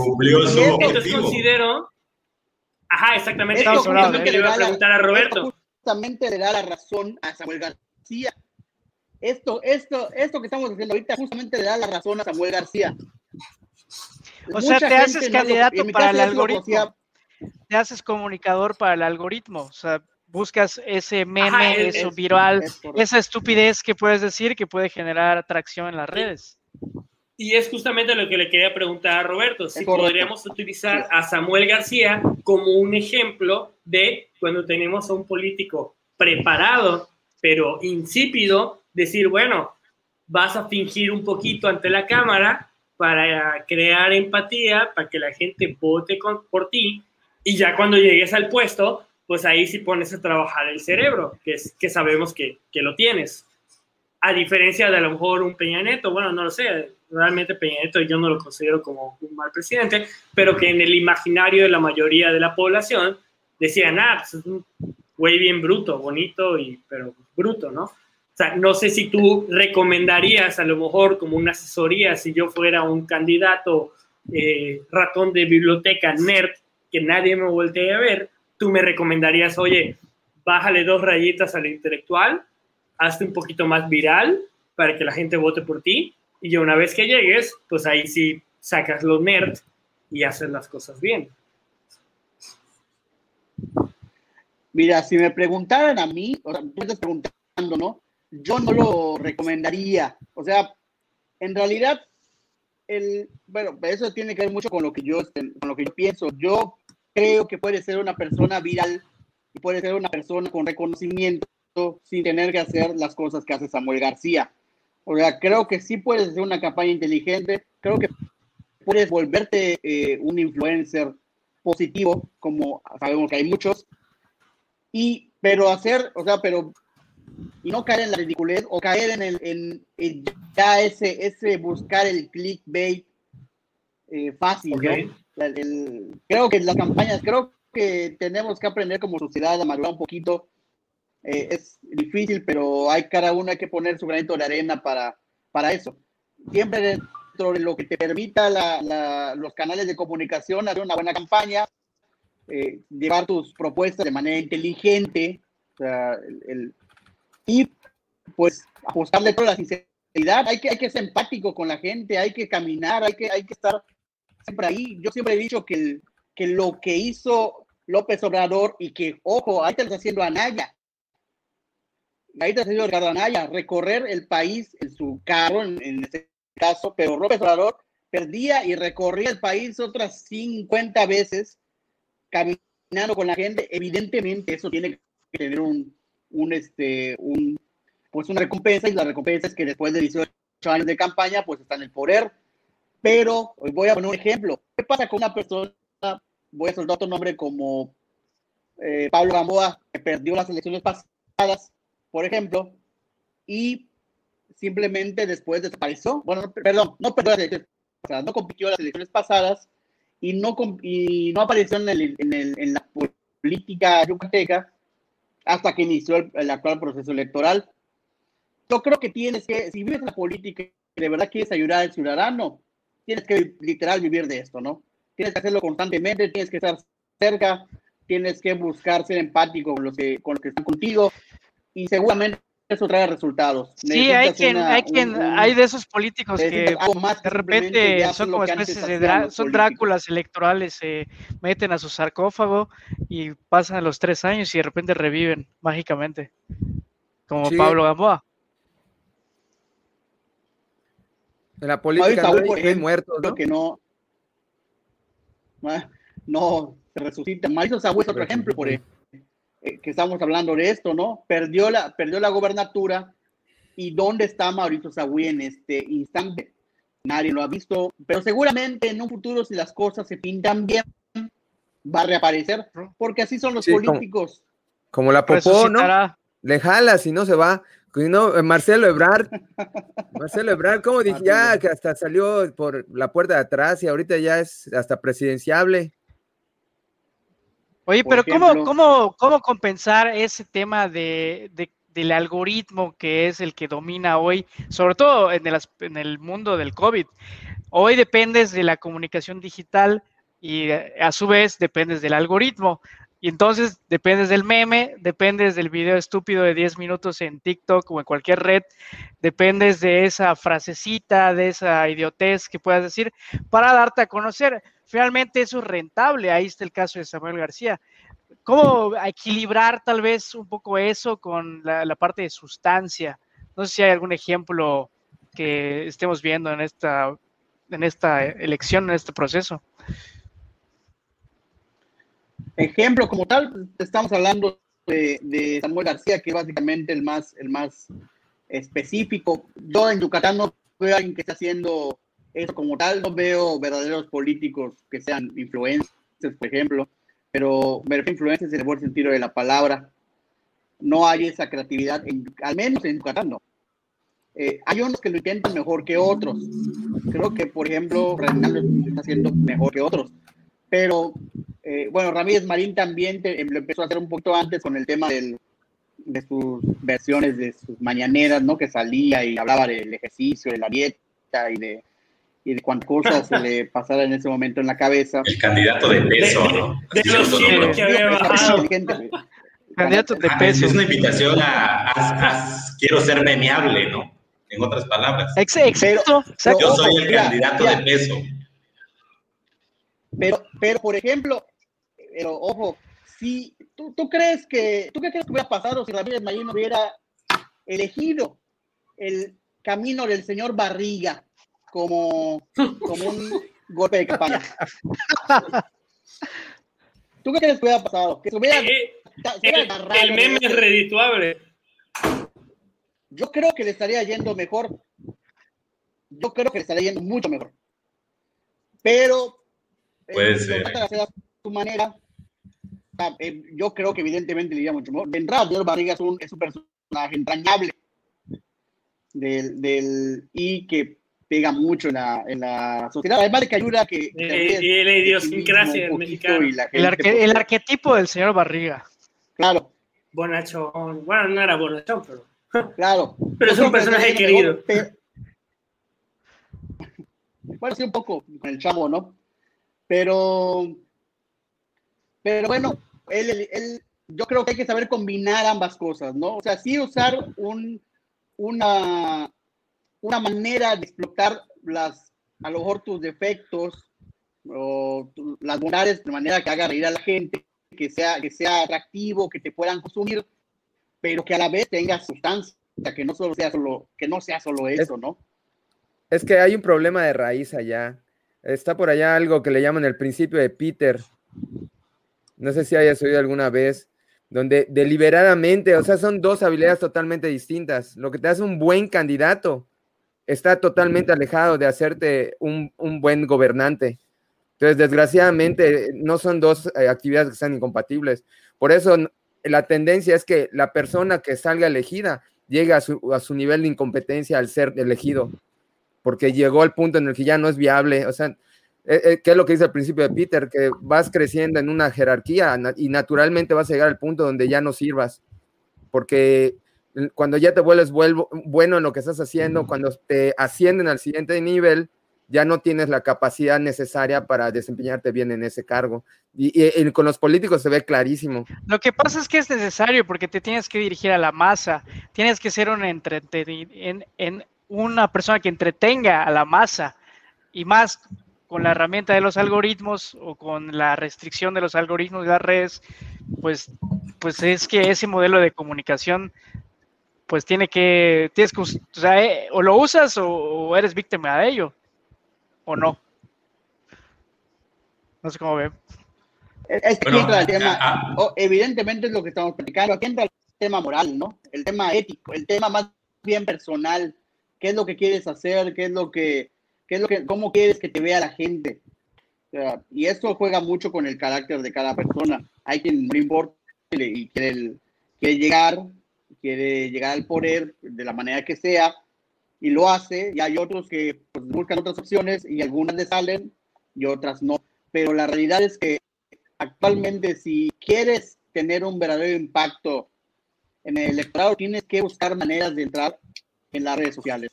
entonces considero... Ajá, exactamente. Es lo que le iba a preguntar a Roberto. Justamente le da la razón a Samuel García. Esto, esto, esto que estamos diciendo ahorita justamente le da la razón a Samuel García. O sea, te haces candidato para el algoritmo. te haces comunicador para el algoritmo, o sea, buscas ese meme, eso viral, esa estupidez que puedes decir que puede generar atracción en las redes. Y es justamente lo que le quería preguntar a Roberto, si podríamos utilizar a Samuel García como un ejemplo de cuando tenemos a un político preparado, pero insípido, decir, bueno, vas a fingir un poquito ante la cámara para crear empatía, para que la gente vote por ti, y ya cuando llegues al puesto, pues ahí sí pones a trabajar el cerebro, que, es, que sabemos que, que lo tienes. A diferencia de a lo mejor un Peña Neto, bueno, no lo sé, realmente Peña Neto yo no lo considero como un mal presidente, pero que en el imaginario de la mayoría de la población decían, ah, pues es un güey bien bruto, bonito, y, pero bruto, ¿no? O sea, no sé si tú recomendarías a lo mejor como una asesoría, si yo fuera un candidato eh, ratón de biblioteca, nerd, que nadie me voltee a ver, tú me recomendarías, oye, bájale dos rayitas al intelectual, hazte un poquito más viral para que la gente vote por ti y ya una vez que llegues, pues ahí sí sacas los nerds y haces las cosas bien. Mira, si me preguntaran a mí, o sea, tú estás preguntando, ¿no? Yo no lo recomendaría. O sea, en realidad el, bueno, eso tiene que ver mucho con lo que yo, este, con lo que yo pienso. Yo creo que puede ser una persona viral y puede ser una persona con reconocimiento sin tener que hacer las cosas que hace Samuel García. O sea, creo que sí puedes hacer una campaña inteligente, creo que puedes volverte eh, un influencer positivo, como sabemos que hay muchos, y, pero hacer, o sea, pero y no caer en la ridiculez o caer en, el, en, ya ese, ese buscar el clickbait eh, fácil. creo que las campañas, creo que tenemos que aprender como sociedad a madurar un poquito. Eh, es difícil, pero hay cada uno hay que poner su granito de arena para, para eso. Siempre dentro de lo que te permita la, los canales de comunicación, hacer una buena campaña, eh, llevar tus propuestas de manera inteligente. O sea, el y pues apostarle toda la sinceridad. Hay que, hay que ser empático con la gente, hay que caminar, hay que, hay que estar siempre ahí. Yo siempre he dicho que, que lo que hizo López Obrador y que, ojo, ahí está haciendo Anaya. Ahí está haciendo Ricardo Anaya, recorrer el país en su carro, en, en este caso, pero López Obrador perdía y recorría el país otras 50 veces caminando con la gente. Evidentemente, eso tiene que tener un, un, este, un, pues una recompensa y la recompensa es que después de 18 años de campaña, pues está en el poder. Pero voy a poner un ejemplo. ¿Qué pasa con una persona? Voy a soltar otro nombre como eh, Pablo Gamboa, que perdió las elecciones pasadas, por ejemplo, y simplemente después desapareció. Bueno, perdón, no perdió las elecciones pasadas, no compitió las elecciones pasadas y no, y no apareció en, el, en, el, en la política yucateca hasta que inició el, actual proceso electoral. Yo creo que tienes que, si vives la política y de verdad quieres ayudar al ciudadano, tienes que literal vivir de esto, ¿no? Tienes que hacerlo constantemente, tienes que estar cerca, tienes que buscar ser empático con los que, con los que están contigo y seguramente eso trae resultados. Sí, hay quien, hay quien, hay de esos políticos que de repente son como especies de son Dráculas electorales, se meten a su sarcófago y pasan los tres años y de repente reviven mágicamente, como Pablo Gamboa. En la política no hay, muertos, ¿no? Que no, no se resucita. Mauricio Saúl es otro ejemplo, por ejemplo eh, que estamos hablando de esto, ¿no? Perdió la, perdió la gobernatura y dónde está Mauricio Sagüí en este instante. Nadie lo ha visto, pero seguramente en un futuro, si las cosas se pintan bien, va a reaparecer, porque así son los políticos. Como, la popó, ¿no? Le jala si no se va. No, Marcelo Ebrard, Marcelo Ebrard, como dije, ya que hasta salió por la puerta de atrás y ahorita ya es hasta presidenciable. Oye, pero ¿cómo, cómo, ¿cómo compensar ese tema de, del algoritmo que es el que domina hoy, sobre todo en el, en el mundo del COVID? Hoy dependes de la comunicación digital y a su vez dependes del algoritmo. Y entonces dependes del meme, dependes del video estúpido de 10 minutos en TikTok o en cualquier red, dependes de esa frasecita, de esa idiotez que puedas decir para darte a conocer finalmente eso es rentable. Ahí está el caso de Samuel García. ¿Cómo equilibrar tal vez un poco eso con la, parte de sustancia? No sé si hay algún ejemplo que estemos viendo en esta, en esta elección, en este proceso. Ejemplo como tal, estamos hablando de, Samuel García, que es básicamente el más, el más específico. Yo en Yucatán no veo alguien que esté haciendo eso como tal, no veo verdaderos políticos que sean influencers, por ejemplo, pero me refiero a influencers en el buen sentido de la palabra. No hay esa creatividad, al menos en Yucatán no. Eh, hay unos que lo intentan mejor que otros. Creo que, por ejemplo, Reinaldo está haciendo mejor que otros. Pero, eh, bueno, Ramírez Marín también lo empezó a hacer un poquito antes con el tema del, de sus versiones de sus mañaneras, ¿no? Que salía y hablaba del ejercicio, de la dieta y de y de cuántas cosas se le pasara en ese momento en la cabeza. El candidato de peso, ¿no? De, los que había bajado. Candidato de peso. Es una invitación a, quiero ser memeable, ¿no? En otras palabras. Exacto. Yo soy el candidato de peso. Pero, pero, por ejemplo, pero ojo, si tú, tú crees que, ¿tú qué crees que hubiera pasado si Ramírez Marín hubiera elegido el camino del señor Barriga? Como, como un golpe de campaña. ¿Tú qué crees que hubiera pasado? Que se hubiera, eh, el, el meme es redituable. Yo creo que le estaría yendo mejor. Yo creo que le estaría yendo mucho mejor. Pero eh, puede ser. su manera. Eh, yo creo que evidentemente le iría mucho mejor. De entrada, señor Barriga es un, es un personaje entrañable del, del, y que pega mucho en la, en la sociedad. Además de que ayuda que... y la idiosincrasia mexicana. El, arquetipo del señor Barriga. Claro. Bonachón. Bueno, no era bonachón, pero... Claro. pero es un personaje querido. bueno, sí, un poco con el chavo, ¿no? Pero... Pero bueno, él, él, yo creo que hay que saber combinar ambas cosas, ¿no? O sea, sí usar un, una, una manera de explotar las, a lo mejor tus defectos o las bondades de manera que haga reír a la gente, que sea, que sea atractivo, que te puedan consumir, pero que a la vez tenga sustancia, que no solo sea solo, que no sea solo eso, ¿no? Es que hay un problema de raíz allá. Está por allá algo que le llaman el principio de Peter. No sé si hayas oído alguna vez, donde deliberadamente, o sea, son dos habilidades totalmente distintas. Lo que te hace un buen candidato está totalmente alejado de hacerte un, buen gobernante. Entonces, desgraciadamente, no son dos eh, actividades que sean incompatibles. Por eso, la tendencia es que la persona que salga elegida llegue a su, a su nivel de incompetencia al ser elegido, porque llegó al punto en el que ya no es viable. O sea, eh, eh, ¿qué es lo que dice al principio de Peter? Que vas creciendo en una jerarquía y naturalmente vas a llegar al punto donde ya no sirvas, porque cuando ya te vuelves bueno en lo que estás haciendo, cuando te ascienden al siguiente nivel, ya no tienes la capacidad necesaria para desempeñarte bien en ese cargo. Y, con los políticos se ve clarísimo. Lo que pasa es que es necesario porque te tienes que dirigir a la masa, tienes que ser un en, en una persona que entretenga a la masa y más con la herramienta de los algoritmos o con la restricción de los algoritmos de las redes, pues, pues es que ese modelo de comunicación pues tiene que, tienes que, o sea, eh, o lo usas o, eres víctima de ello, o no. No sé cómo ve. Es que entra el tema, ah, evidentemente es lo que estamos platicando, aquí entra el tema moral, ¿no? El tema ético, el tema más bien personal, qué es lo que quieres hacer, qué es lo que, qué es lo que, cómo quieres que te vea la gente. y eso juega mucho con el carácter de cada persona. Hay quien no importa y quiere, quiere llegar quiere llegar al poder de la manera que sea y lo hace, y hay otros que pues, buscan otras opciones y algunas le salen y otras no. Pero la realidad es que actualmente si quieres tener un verdadero impacto en el electorado, tienes que buscar maneras de entrar en las redes sociales.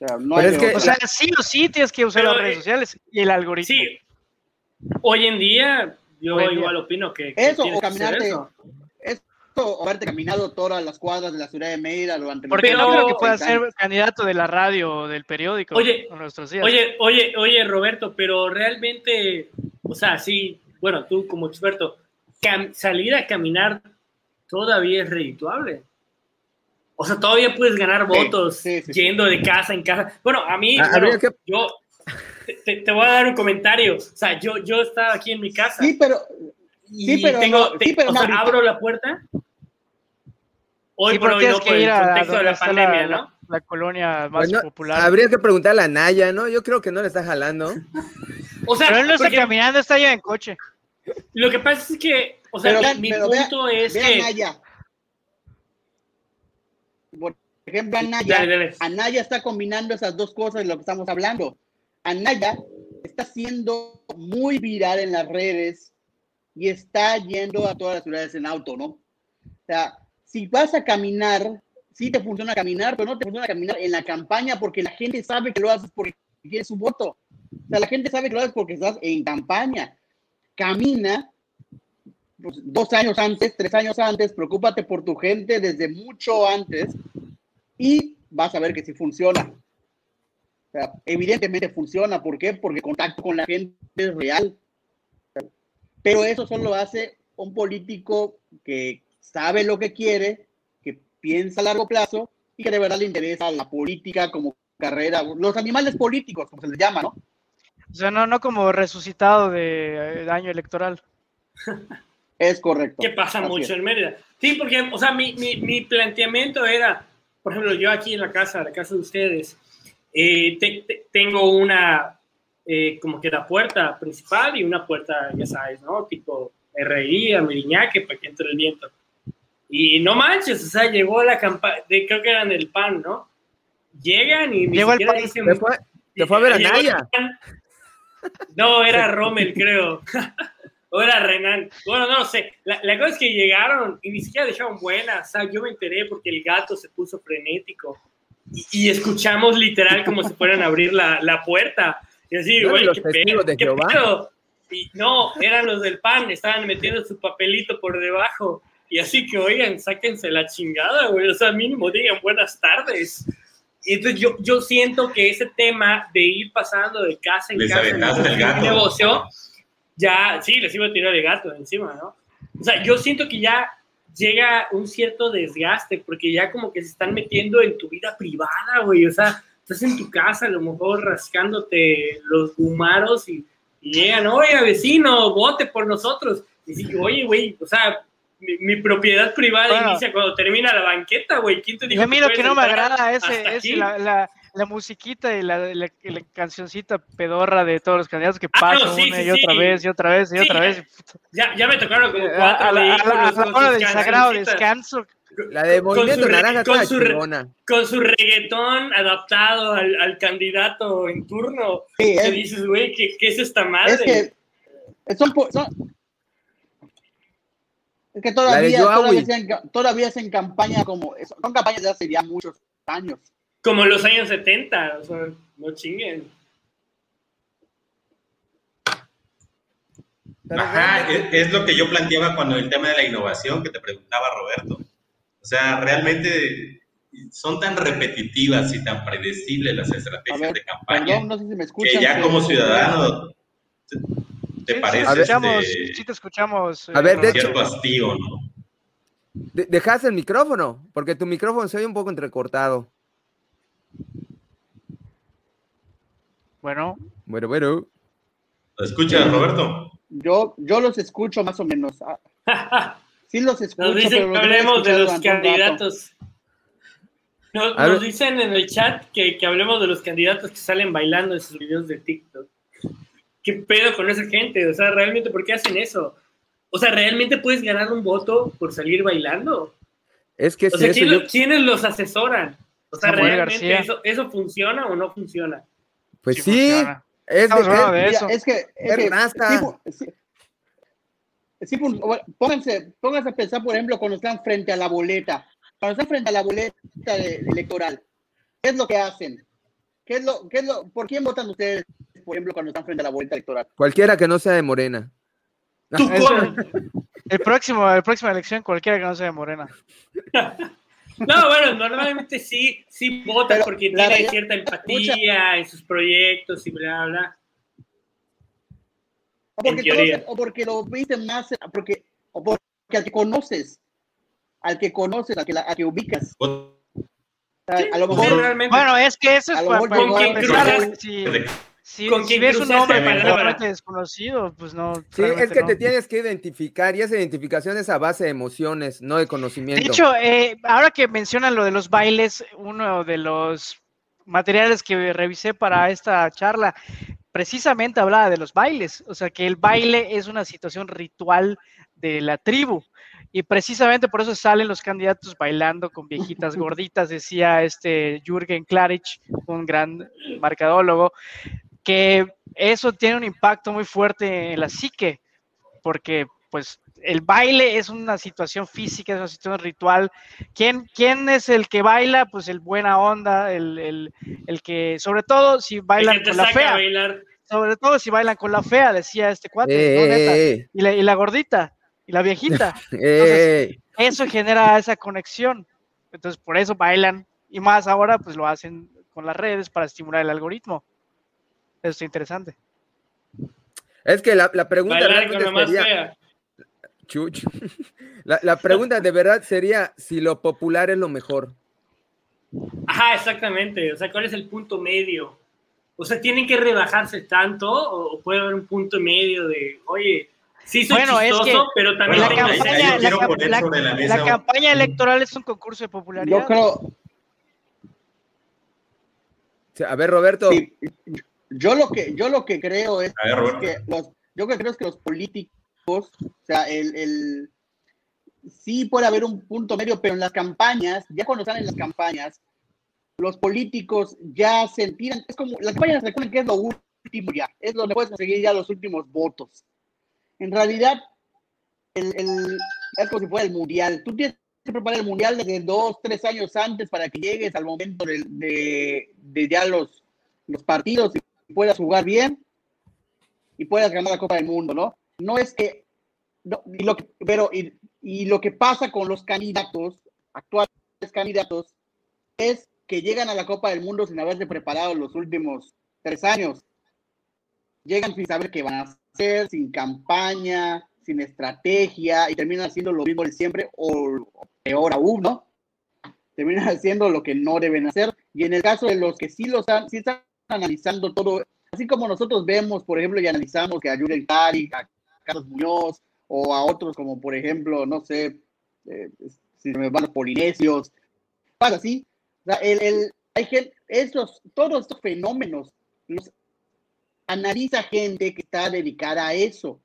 O sea, no es que, o sea, sí o sí tienes que usar las redes eh, sociales y el algoritmo. Sí. Hoy en día, yo igual opino que, eso, o caminarte, o haberte caminado todas las cuadras de la ciudad de Mérida durante Porque no creo que pueda ser candidato de la radio o del periódico. Oye, oye, oye, oye, Roberto, pero realmente, o sea, sí, bueno, tú como experto, salir a caminar todavía es redituable. O sea, todavía puedes ganar votos yendo de casa en casa. Bueno, a mí, ah, yo te, voy a dar un comentario. O sea, yo, yo estaba aquí en mi casa. Sí, pero sí, pero, tengo, o sea, abro la puerta Hoy por hoy no, por el contexto de la pandemia, ¿no? La colonia más popular. Habría que preguntarle a Naya, ¿no? Yo creo que no le está jalando. O sea, pero él no está caminando, está ya en coche. Lo que pasa es que, o sea, mi, punto es que. Naya. Por ejemplo, Anaya, Anaya está combinando esas dos cosas de lo que estamos hablando. Anaya está siendo muy viral en las redes y está yendo a todas las ciudades en auto, ¿no? O sea, si vas a caminar, sí te funciona caminar, pero no te funciona caminar en la campaña porque la gente sabe que lo haces porque quieres su voto. O sea, la gente sabe que lo haces porque estás en campaña. Camina pues, dos años antes, tres años antes, preocúpate por tu gente desde mucho antes y vas a ver que sí funciona. O sea, evidentemente funciona. ¿Por qué? Porque contacto con la gente es real. Pero eso solo hace un político que sabe lo que quiere, que piensa a largo plazo y que de verdad le interesa la política como carrera, los animales políticos, como se les llama, ¿no? O sea, no, no como resucitado de daño eh, electoral. Es correcto. Que pasa mucho en Mérida. Sí, porque, o sea, mi, mi, mi, planteamiento era, por ejemplo, yo aquí en la casa, la casa de ustedes, eh, tengo una, eh, como que la puerta principal y una puerta, ya sabes, ¿no? Tipo RI, Amiriñaque, para que entre el viento. Y no manches, o sea, llegó la campaña, creo que eran el PAN, ¿no? Llegan y Llegó el PAN. Dicen, ¿Te fue, a ver a Naya? No, era Rommel, creo. o era Renan. Bueno, no sé. La, la, cosa es que llegaron y ni siquiera dejaron buenas. O sea, yo me enteré porque el gato se puso frenético. Y, escuchamos literal como si fueran a abrir la, la puerta. Y así, güey, ¿qué, pedo, ¿qué pedo? Y no, eran los del PAN, estaban metiendo su papelito por debajo. Y así que, oigan, sáquense la chingada, güey. O sea, mínimo digan buenas tardes. Y entonces yo, yo siento que ese tema de ir pasando de casa en casa en negocio, ya, sí, les iba a tirar el gato encima, ¿no? O sea, yo siento que ya llega un cierto desgaste, porque ya como que se están metiendo en tu vida privada, güey. O sea, estás en tu casa, a lo mejor rascándote los gumaros y, llegan, oye, vecino, vote por nosotros. Y dice, oye, güey, o sea, mi, propiedad privada inicia cuando termina la banqueta, güey. ¿Quién te dijo? A mí lo que, no me agrada es, la, la, la, musiquita y la, la, cancioncita pedorra de todos los candidatos que ah, pasan una y otra vez y otra vez y otra vez. Ya, ya me tocaron como cuatro a la, a la hora del sagrado descanso. La de Movimiento con Naranja con su, con su reggaetón adaptado al, al candidato en turno. Sí, es, dices, güey, ¿qué, ¿qué, es esta madre? Es que son, son, es que todavía, todavía, es en, todavía es en campaña como, son campañas de hace ya muchos años. Como los años 70, o sea, no chinguen. Ajá, es, lo que yo planteaba cuando el tema de la innovación que te preguntaba Roberto. O sea, realmente son tan repetitivas y tan predecibles las estrategias de campaña no sé si me escuchan, que ya como ciudadano te, parece sí, escuchamos, sí te escuchamos. A ver, de cierto hastío, ¿no? dejas el micrófono, porque tu micrófono se oye un poco entrecortado. Bueno. Bueno, bueno. ¿Lo escuchas, Roberto? Yo, yo los escucho más o menos. Ah, sí los escucho. Nos dicen que hablemos de los candidatos. Nos, dicen en el chat que, que, hablemos de los candidatos que salen bailando en sus videos de TikTok. ¿Qué pedo con esa gente? O sea, realmente, ¿por qué hacen eso? O sea, ¿realmente puedes ganar un voto por salir bailando? Es que o sea, ¿quiénes los asesoran? O sea, ¿realmente eso, eso, funciona o no funciona? Pues sí, es, de, eso. es que, es que sí, pónganse, pónganse a pensar, por ejemplo, cuando están frente a la boleta, cuando están frente a la boleta electoral, ¿qué es lo que hacen? ¿Qué es lo, qué es lo, ¿Por quién votan ustedes, por ejemplo, cuando están frente a la boleta electoral? Cualquiera que no sea de Morena. el próximo, la próxima elección, cualquiera que no sea de Morena. No, bueno, normalmente sí, sí votan porque tiene cierta empatía en sus proyectos y bla, bla. O porque, o porque lo viste más, porque, o porque al que conoces, al que conoces, al que, al que ubicas. A, lo mejor, bueno, es que eso es para, para empezar. Si, si, si ves un nombre completamente desconocido, pues no. Sí, es que te tienes que identificar y esa identificación es a base de emociones, no de conocimiento. De hecho, eh, ahora que mencionan lo de los bailes, uno de los materiales que revisé para esta charla precisamente hablaba de los bailes, o sea que el baile es una situación ritual de la tribu. Y precisamente por eso salen los candidatos bailando con viejitas gorditas, decía este Jürgen Klarich, un gran marcadólogo, que eso tiene un impacto muy fuerte en la psique, porque pues el baile es una situación física, es una situación ritual. ¿Quién, quién es el que baila? Pues el buena onda, el, que, sobre todo si bailan con la fea. Sobre todo si bailan con la fea, decía este cuate, eh, eh, Y, la, gordita, y la viejita. Eh. eso genera esa conexión. Entonces, por eso bailan. Y más ahora, pues lo hacen con las redes para estimular el algoritmo. Eso es interesante. Es que la, pregunta sería, La, pregunta de verdad sería si lo popular es lo mejor. Ajá, exactamente. O sea, ¿cuál es el punto medio? O sea, ¿tienen que rebajarse tanto o puede haber un punto medio de, oye, sí soy bueno, chistoso, pero también... La, campaña, la, campaña, electoral es un concurso de popularidad. Yo creo... A ver, Roberto. Yo lo que, yo lo que creo es, que los, yo creo es que los políticos, o sea, el, el, sí puede haber un punto medio, pero en las campañas, ya cuando están en las campañas, los políticos ya se tiran, es como, las campañas recuerden que es lo último ya, es donde puedes conseguir ya los últimos votos. En realidad, el, el, es como si fuera el mundial. Tú tienes que preparar el mundial desde dos, tres años antes para que llegues al momento de, de, de ya los, los partidos y puedas jugar bien y puedas ganar la Copa del Mundo, ¿no? No es que, y lo que pero y, y lo que pasa con los candidatos, actuales candidatos, es que llegan a la Copa del Mundo sin haberse preparado los últimos tres años. Llegan sin saber qué van a hacer, sin campaña, sin estrategia y terminan haciendo lo mismo de siempre o peor aún, ¿no? Terminan haciendo lo que no deben hacer. Y en el caso de los que sí lo están, sí están analizando todo, así como nosotros vemos, por ejemplo, y analizamos que a Tari, a Carlos Muñoz, o a otros como, por ejemplo, no sé, eh, si me van los polinesios, pasa así. El, el, hay gente, todos estos fenómenos los analiza gente que está dedicada a eso.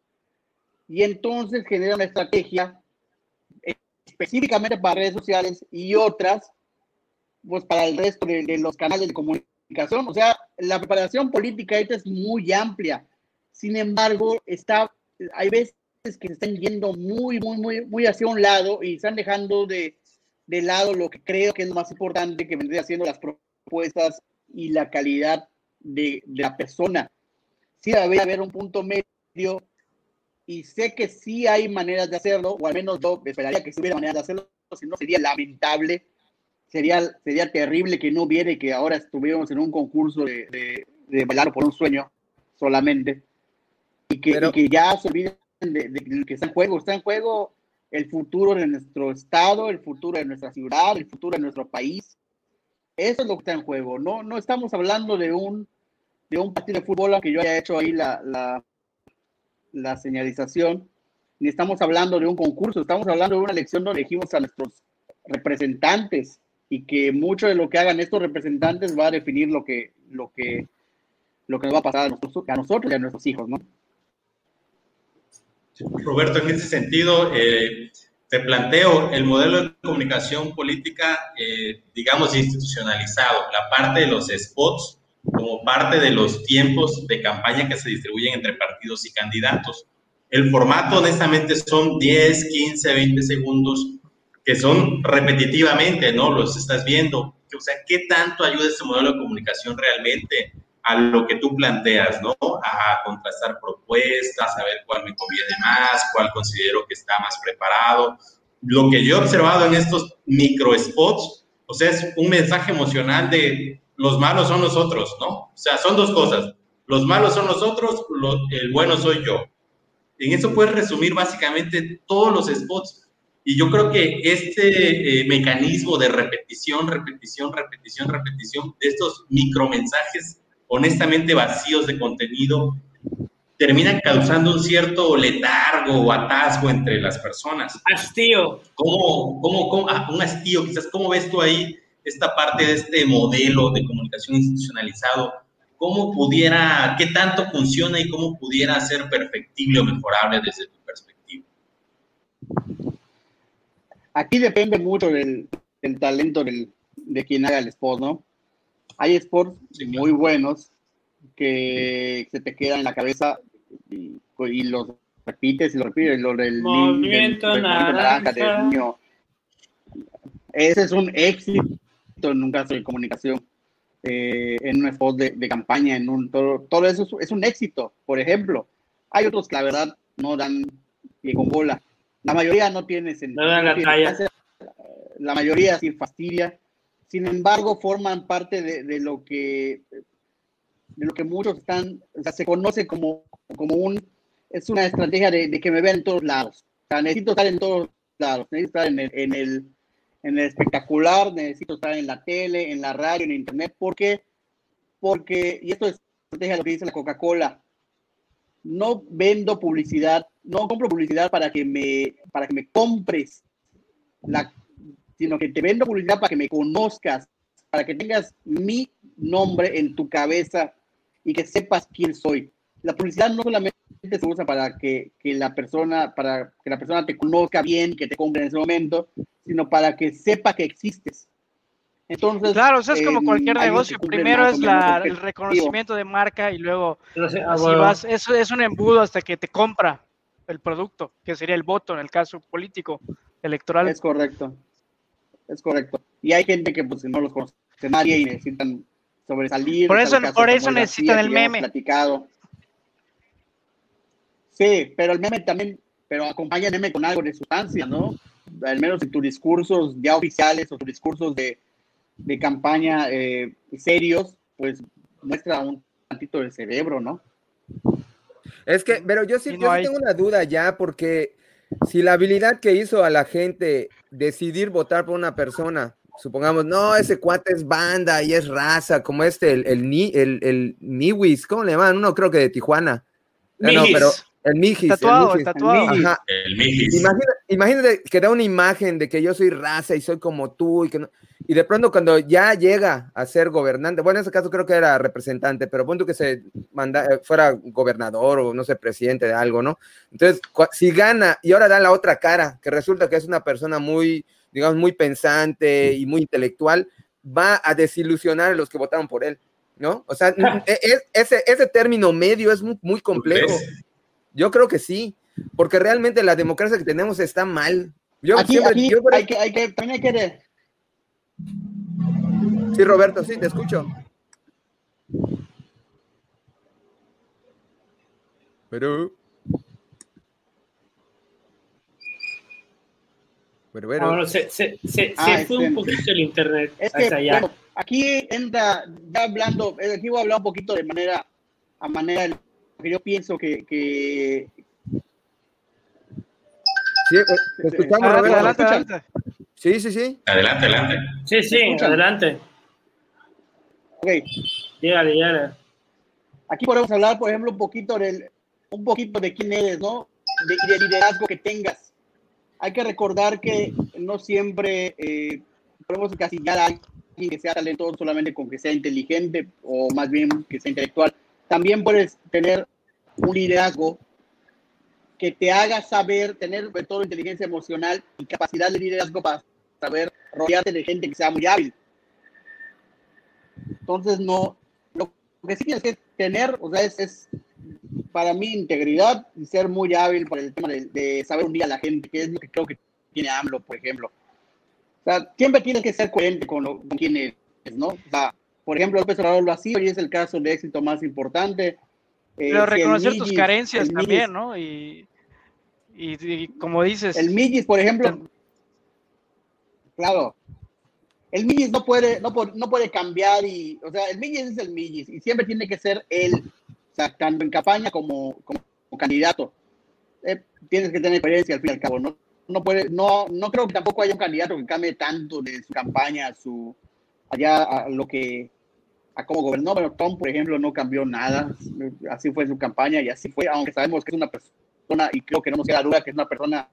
Y entonces genera una estrategia específicamente para redes sociales y otras, pues para el resto de, de los canales de comunicación o sea, la preparación política esta es muy amplia. Sin embargo, está, hay veces que se están yendo muy, muy, muy, muy hacia un lado y están dejando de, de lado lo que creo que es lo más importante que vendría siendo las propuestas y la calidad de, la persona. Sí debe haber un punto medio y sé que sí hay maneras de hacerlo, o al menos yo esperaría que si hubiera maneras de hacerlo, si no sería lamentable, sería, sería terrible que no hubiera y que ahora estuviéramos en un concurso de, de, bailar por un sueño solamente y que, que ya se olviden de, de, que está en juego, está en juego el futuro de nuestro estado, el futuro de nuestra ciudad, el futuro de nuestro país. Eso es lo que está en juego. No, no estamos hablando de un, de un partido de fútbol, aunque yo haya hecho ahí la, la, la señalización, ni estamos hablando de un concurso, estamos hablando de una elección donde elegimos a nuestros representantes y que mucho de lo que hagan estos representantes va a definir lo que, lo que, lo que nos va a pasar a nosotros, a nosotros y a nuestros hijos, ¿no? Roberto, en ese sentido, eh, te planteo el modelo de comunicación política, eh, digamos, institucionalizado, la parte de los spots como parte de los tiempos de campaña que se distribuyen entre partidos y candidatos. El formato, honestamente, son 10, 15, 20 segundos que son repetitivamente, ¿no? Los estás viendo. O sea, ¿qué tanto ayuda este modelo de comunicación realmente a lo que tú planteas, ¿no? A contrastar propuestas, a ver cuál me conviene más, cuál considero que está más preparado. Lo que yo he observado en estos micro spots, o sea, es un mensaje emocional de los malos son nosotros, ¿no? O sea, son dos cosas. Los malos son nosotros, el bueno soy yo. En eso puedes resumir básicamente todos los spots. Y yo creo que este eh, mecanismo de repetición, repetición, repetición, repetición, de estos micromensajes honestamente vacíos de contenido, terminan causando un cierto letargo o atasgo entre las personas. Hastío. ¿Cómo, cómo, cómo ah, un hastío, quizás, ¿cómo ves tú ahí esta parte de este modelo de comunicación institucionalizado? ¿Cómo pudiera, qué tanto funciona y cómo pudiera ser perfectible o mejorable desde tu perspectiva? Aquí depende mucho del, talento del, de quien haga el spot, ¿no? Hay sports muy buenos que se te quedan en la cabeza y, los repites y los repites. Lo del movimiento del, naranja, del niño. Ese es un éxito en un caso de comunicación, eh, en un spot de, campaña, en un todo, todo eso es, un éxito. Por ejemplo, hay otros que la verdad no dan pie con bola. La mayoría no tiene sentido. No la, la mayoría sí fastidia sin embargo, forman parte de, lo que de lo que muchos están, o sea, se conoce como, como un, es una estrategia de, que me vean en todos lados. O sea, necesito estar en todos lados, necesito estar en el, en el, en el espectacular, necesito estar en la tele, en la radio, en internet. ¿Por qué? Porque, y esto es estrategia de lo que dice la Coca-Cola, no vendo publicidad, no compro publicidad para que me, para que me compres la, sino que te vendo publicidad para que me conozcas, para que tengas mi nombre en tu cabeza y que sepas quién soy. La publicidad no solamente se usa para que, que, la persona para que la persona te conozca bien, que te compre en ese momento, sino para que sepa que existes. Entonces, claro, eso es como cualquier negocio. Primero es la, el reconocimiento de marca y luego vas, eso es un embudo hasta que te compra el producto, que sería el voto en el caso político electoral. Es correcto es correcto. Y hay gente que pues no los conoce nadie y necesitan sobresalir. Por eso, por eso necesitan el meme. Platicado. Sí, pero el meme también, pero acompaña el meme con algo de sustancia, ¿no? Al menos en tus discursos ya oficiales o tus discursos de, de campaña eh, serios, pues muestra un tantito del cerebro, ¿no? Es que, pero yo sí, yo sí tengo una duda ya, porque si la habilidad que hizo a la gente decidir votar por una persona, supongamos, no, ese cuate es banda y es raza, como este, el, el, el, el Niwis, ¿cómo le llaman? Uno creo que de Tijuana. Ah, no, pero el Mijis. Tatuado, el, tatuado. El Mijis. Imagínate, imagínate, que da una imagen de que yo soy raza y soy como tú y que no, y de pronto cuando ya llega a ser gobernante, bueno, en ese caso creo que era representante, pero punto que se manda, eh, fuera gobernador o no sé, presidente de algo, ¿no? Entonces, si gana y ahora da la otra cara, que resulta que es una persona muy, digamos, muy pensante y muy intelectual, va a desilusionar a los que votaron por él, ¿no? O sea, e, ese, ese término medio es muy, muy complejo. Yo creo que sí, porque realmente la democracia que tenemos está mal. Yo aquí, siempre, hay que, hay que, también hay que Sí, Roberto, sí, te escucho. Pero. Pero, bueno. se, se, se, ah, fue un poquito el internet. Es que, bueno, aquí entra, ya hablando, eh, aquí voy a hablar un poquito de manera, a manera que yo pienso que. que... Sí, eh, escuchamos, adelante, adelante, adelante. Sí, sí, sí. Adelante, adelante. Sí, sí, adelante. Ok. Dígale, dígale. Aquí podemos hablar, por ejemplo, un poquito del, un poquito de quién eres, ¿no? De, de liderazgo que tengas. Hay que recordar que no siempre eh, podemos encasillar a alguien que sea talentoso solamente con que sea inteligente o más bien que sea intelectual. También puedes tener un liderazgo que te haga saber, tener sobre todo inteligencia emocional y capacidad de liderazgo para saber rodearte de gente que sea muy hábil. Entonces, no, lo que sí tienes que tener, o sea, es para mí integridad y ser muy hábil por el tema de, saber unir a la gente, que es lo que creo que tiene AMLO, por ejemplo. O sea, siempre tienes que ser coherente con, lo, con quién eres, ¿no? O sea, por ejemplo, López Obrador lo ha sido y es el caso de éxito más importante. Eh, Pero reconocer tus carencias también, ¿no? Y, y, como dices... El Millis, por ejemplo... Claro. El Millis no puede, no, no puede cambiar y... O sea, el Millis es el Millis y siempre tiene que ser él sea, tanto en campaña como, como, candidato. Eh, tienes que tener experiencia al fin y al cabo, ¿no? No, puede, no, no creo que tampoco haya un candidato que cambie tanto de su campaña a su, allá a lo que, a cómo gobernó, pero Tom, por ejemplo, no cambió nada, así fue su campaña y así fue, aunque sabemos que es una persona, y creo que no nos queda duda que es una persona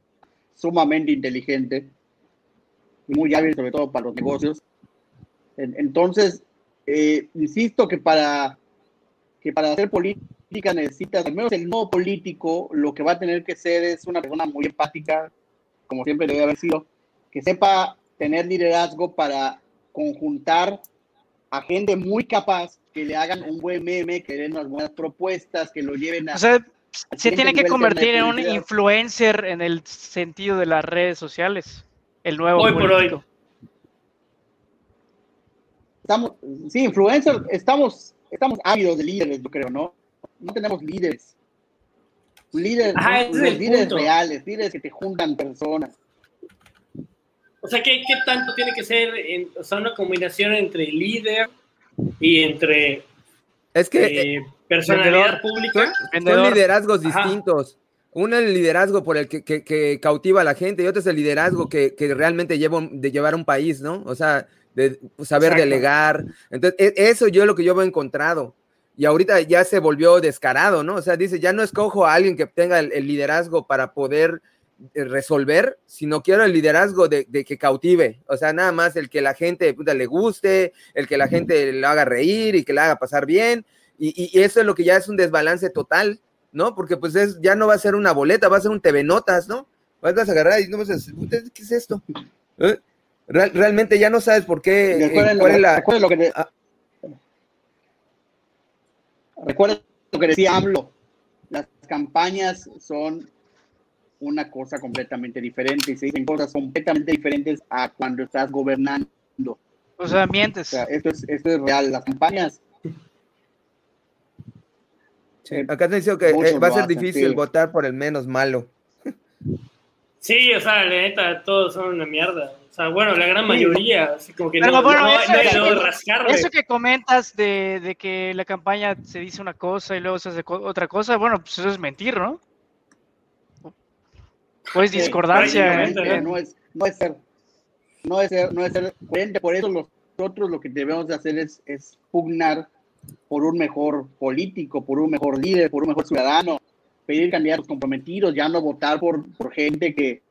sumamente inteligente y muy hábil, sobre todo para los negocios. Entonces, eh, insisto que para que para hacer política necesitas, al menos el nuevo político, lo que va a tener que ser es una persona muy empática, como siempre debe haber sido, que sepa tener liderazgo para conjuntar a gente muy capaz que le hagan un buen meme, que den unas buenas propuestas, que lo lleven a... O sea, se tiene que convertir en un influencer en el sentido de las redes sociales, el nuevo hoy por hoy. Estamos, sí, influencer, estamos estamos ávidos de líderes, yo creo, ¿no? No tenemos líderes. Líderes, líderes reales, líderes que te juntan personas. O sea, ¿qué, ¿qué, tanto tiene que ser en, o sea, una combinación entre líder y entre es que, eh, personalidad pública? Son, liderazgos distintos. Uno es el liderazgo por el que, que, cautiva a la gente y otro es el liderazgo que, realmente lleva de llevar un país, ¿no? O sea, de saber delegar. Entonces, e, eso yo lo que yo he encontrado. Y ahorita ya se volvió descarado, ¿no? O sea, dice, ya no escojo a alguien que tenga el, liderazgo para poder eh, resolver, sino quiero el liderazgo de, que cautive. O sea, nada más el que la gente le guste, el que la gente lo haga reír y que le haga pasar bien. Y, eso es lo que ya es un desbalance total, ¿no? Porque pues es, ya no va a ser una boleta, va a ser un TV Notas, ¿no? Vas a agarrar y no vas a decir, ¿qué es esto? ¿Eh? realmente ya no sabes por qué. Eh, recuerden, lo, que ah. lo que decía AMLO. Las campañas son una cosa completamente diferente y se dicen cosas completamente diferentes a cuando estás gobernando. O sea, mientes. esto, es, esto es real. Las campañas. acá te dice que eh, va a ser difícil votar por el menos malo. Sí, o sea, la neta, todos son una mierda. O sea, bueno, la gran mayoría, así como que no, bueno, no, eso, eso, que comentas de, de, que la campaña se dice una cosa y luego se hace otra cosa, bueno, pues eso es mentir, ¿no? Pues discordancia. ¿eh? No, es, no es ser, no es ser, no es ser por eso nosotros lo que debemos de hacer es, es pugnar por un mejor político, por un mejor líder, por un mejor ciudadano, pedir candidatos comprometidos, ya no votar por, por gente que,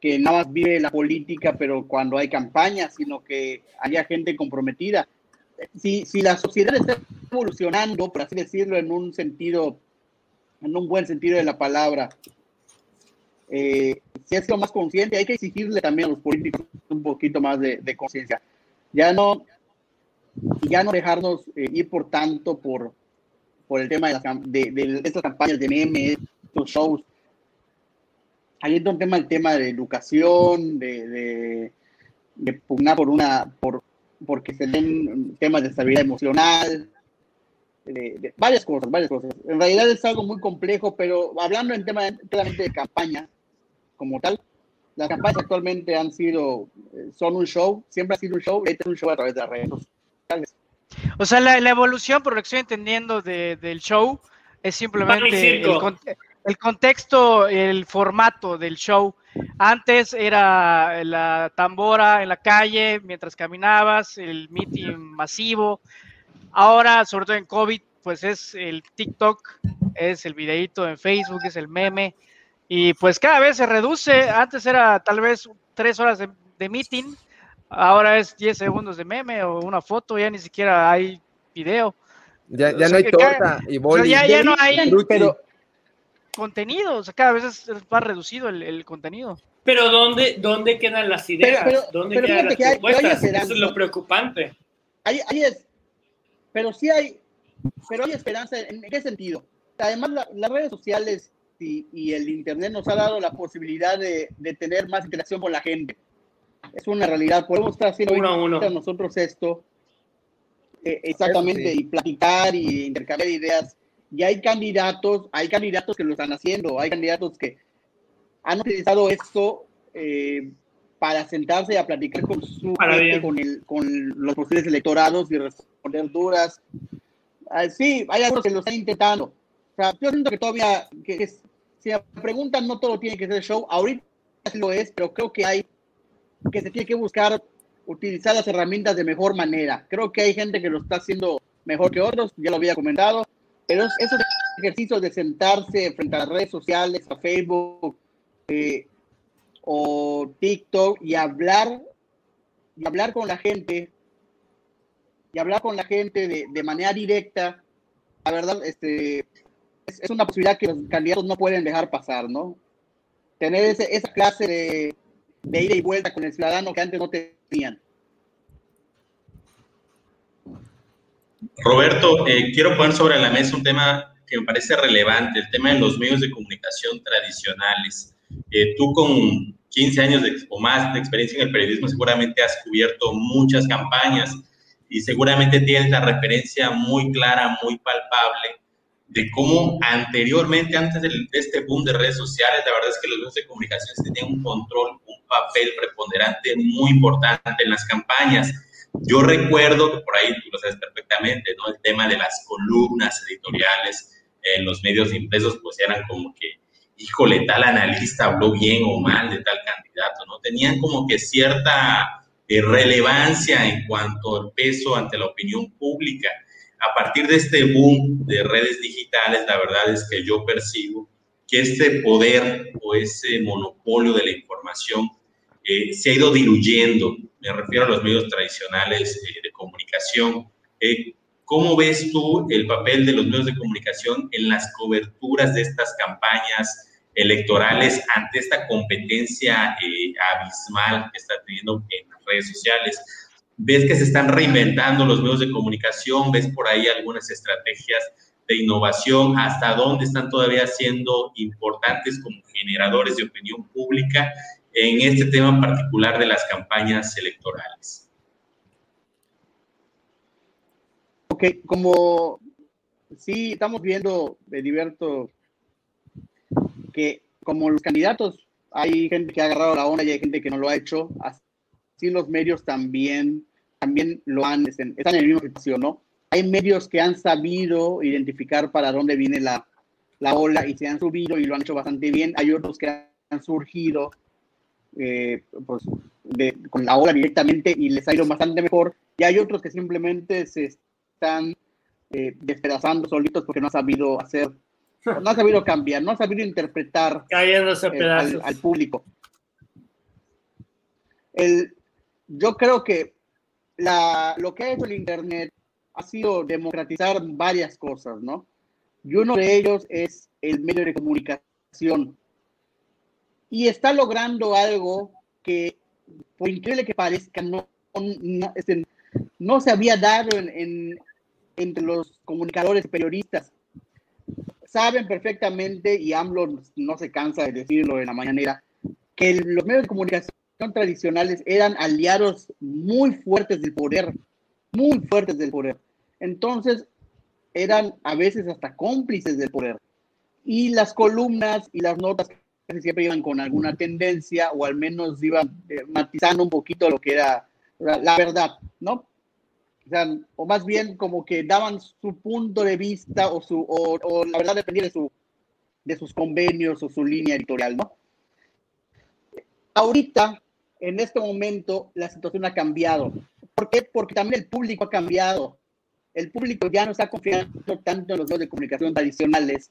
que nada más vive la política, pero cuando hay campaña, sino que haya gente comprometida. Si, si la sociedad está evolucionando, por así decirlo, en un sentido, en un buen sentido de la palabra, eh, si es lo más consciente, hay que exigirle también a los políticos un poquito más de, conciencia. Ya no, ya no dejarnos eh, ir por tanto por, por el tema de, las, de, de estas campañas de memes, estos shows ahí entra un tema el tema de educación, de, de, pugnar por una, por, porque se ven temas de estabilidad emocional, de, varias cosas, varias cosas. En realidad es algo muy complejo, pero hablando en tema claramente de campaña como tal, las campañas actualmente han sido, eh, son un show, siempre ha sido un show, este es un show a través de las redes sociales. O sea, la, la evolución, por lo que estoy entendiendo de, del show, es simplemente el, el, contexto, el formato del show. Antes era la tambora en la calle mientras caminabas, el meeting masivo. Ahora, sobre todo en COVID, pues es el TikTok, es el videito en Facebook, es el meme. Y pues cada vez se reduce. Antes era tal vez tres horas de, de meeting, ahora es 10 segundos de meme o una foto, ya ni siquiera hay video. Ya, ya no hay torta y boli. ya, ya, no hay pero, contenido, o sea, cada vez es más reducido el, el contenido. Pero ¿dónde, ¿dónde quedan las ideas? Pero, pero, ¿Dónde quedan las propuestas? Eso es lo preocupante. Ahí, ahí, es. Pero sí hay, pero hay esperanza. ¿En qué sentido? Además, la, las redes sociales y, y, el Internet nos ha dado la posibilidad de, de, tener más interacción con la gente. Es una realidad. Podemos estar haciendo uno, uno. nosotros esto eh, exactamente, y platicar y intercambiar ideas. Y hay candidatos, hay candidatos que lo están haciendo, hay candidatos que han utilizado esto eh, para sentarse a platicar con su gente, con, el, con los posibles electorados y responder dudas. Ah, sí, hay algunos que lo están intentando. O sea, yo siento que todavía, que, que si me preguntan, no todo tiene que ser show. Ahorita lo es, pero creo que hay que se tiene que buscar utilizar las herramientas de mejor manera. Creo que hay gente que lo está haciendo mejor que otros, ya lo había comentado, pero esos ejercicios de sentarse frente a las redes sociales, a Facebook eh, o TikTok y hablar, y hablar con la gente, y hablar con la gente de, de manera directa, la verdad, este, es, una posibilidad que los candidatos no pueden dejar pasar, ¿no? Tener esa clase de, de ida y vuelta con el ciudadano que antes no tenían. Roberto, eh, quiero poner sobre la mesa un tema que me parece relevante, el tema de los medios de comunicación tradicionales. Eh, tú con 15 años de, o más de experiencia en el periodismo seguramente has cubierto muchas campañas y seguramente tienes la referencia muy clara, muy palpable de cómo anteriormente, antes de este boom de redes sociales, la verdad es que los medios de comunicación tenían un control, un papel preponderante muy importante en las campañas. Yo recuerdo que por ahí tú lo sabes perfectamente, ¿no? El tema de las columnas editoriales en los medios impresos, pues eran como que, híjole, tal analista habló bien o mal de tal candidato, ¿no? Tenían como que cierta eh, relevancia en cuanto al peso ante la opinión pública a partir de este boom de redes digitales, la verdad es que yo percibo que este poder o ese monopolio de la información eh, se ha ido diluyendo. Me refiero a los medios tradicionales eh, de comunicación. Eh, ¿Cómo ves tú el papel de los medios de comunicación en las coberturas de estas campañas electorales ante esta competencia abismal que está teniendo en las redes sociales? Ves que se están reinventando los medios de comunicación, ves por ahí algunas estrategias de innovación, hasta dónde están todavía siendo importantes como generadores de opinión pública en este tema particular de las campañas electorales. Ok, como sí estamos viendo, Ediberto, que como los candidatos, hay gente que ha agarrado la onda y hay gente que no lo ha hecho, así los medios también también lo han, están en la misma situación, ¿no? Hay medios que han sabido identificar para dónde viene la, la ola y se han subido y lo han hecho bastante bien. Hay otros que han surgido eh, pues, de, con la ola directamente y les ha ido bastante mejor. Y hay otros que simplemente se están eh, despedazando solitos porque no han sabido hacer, no han sabido cambiar, no han sabido interpretar eh, al, al, público. El, yo creo que la, lo que ha hecho el Internet ha sido democratizar varias cosas, ¿no? Y uno de ellos es el medio de comunicación. Y está logrando algo que, por increíble que parezca, no, no, este, se había dado en, en, entre los comunicadores periodistas. Saben perfectamente, y AMLO no se cansa de decirlo en la mañanera, que los medios de comunicación tradicionales eran aliados muy fuertes del poder, muy fuertes del poder. Entonces, eran a veces hasta cómplices del poder. Y las columnas y las notas siempre iban con alguna tendencia o al menos iban eh, matizando un poquito lo que era la, verdad, ¿no? O, más bien como que daban su punto de vista o, su, la verdad dependía de, de sus convenios o su línea editorial, ¿no? Ahorita, en este momento, la situación ha cambiado. ¿Por qué? Porque también el público ha cambiado. El público ya no está confiando tanto en los medios de comunicación tradicionales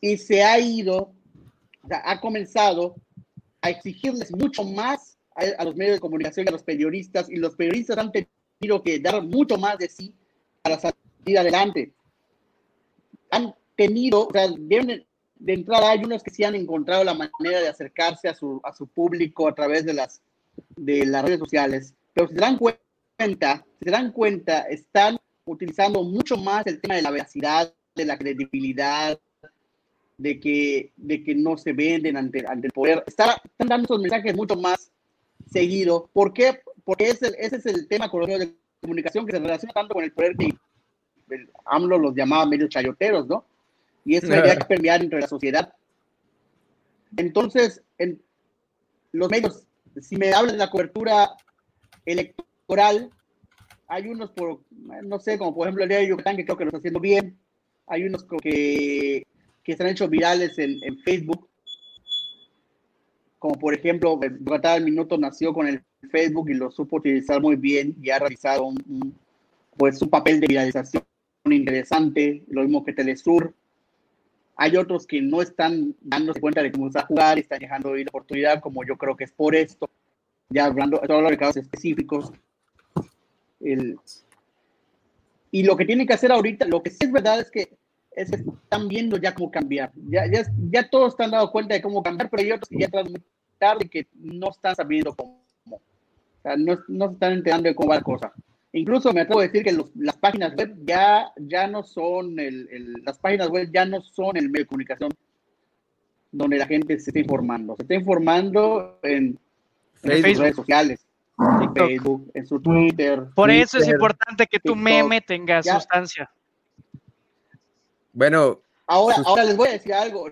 y se ha ido, o sea, ha comenzado a exigirles mucho más a, los medios de comunicación y a los periodistas, y los periodistas han tenido que dar mucho más de sí para salir adelante. Han tenido, o sea, de, de entrada hay unos que sí han encontrado la manera de acercarse a su, a su público a través de las, de las redes sociales, pero se dan cuenta, se dan cuenta, están utilizando mucho más el tema de la veracidad, de la credibilidad, de que, de que no se venden ante, ante el poder. están dando esos mensajes mucho más seguido. ¿Por qué? Porque ese, ese es el tema con de comunicación que se relaciona tanto con el poder que AMLO los llamaba medio chayoteros, ¿no? Y eso debería que permear entre la sociedad. Entonces, en los medios, si me hablan de la cobertura electoral, hay unos, por, no sé, como por ejemplo el día de Yucatán, que creo que lo está haciendo bien. Hay unos que, que se han hecho virales en, en Facebook, como por ejemplo, Bogotá Minuto nació con el Facebook y lo supo utilizar muy bien y ha realizado un, pues un papel de viralización interesante, lo mismo que Telesur. Hay otros que no están dándose cuenta de cómo está jugar, están dejando ir la oportunidad, como yo creo que es por esto, ya hablando, hablando de casos específicos. El, y lo que tienen que hacer ahorita, lo que sí es verdad es que es están viendo ya cómo cambiar. Ya, ya, ya todos están dando cuenta de cómo cambiar, pero hay otros que ya están muy tarde que no están sabiendo cómo. O sea, no, no se están enterando de cómo va la cosa. Incluso me atrevo a decir que los, las páginas web ya, ya no son el, el, las páginas web ya no son el medio de comunicación donde la gente se está informando. Se está informando en, en redes sociales, en Facebook, en su Twitter. Por eso es importante que tu meme tenga sustancia. Bueno. Ahora, ahora les voy a decir algo.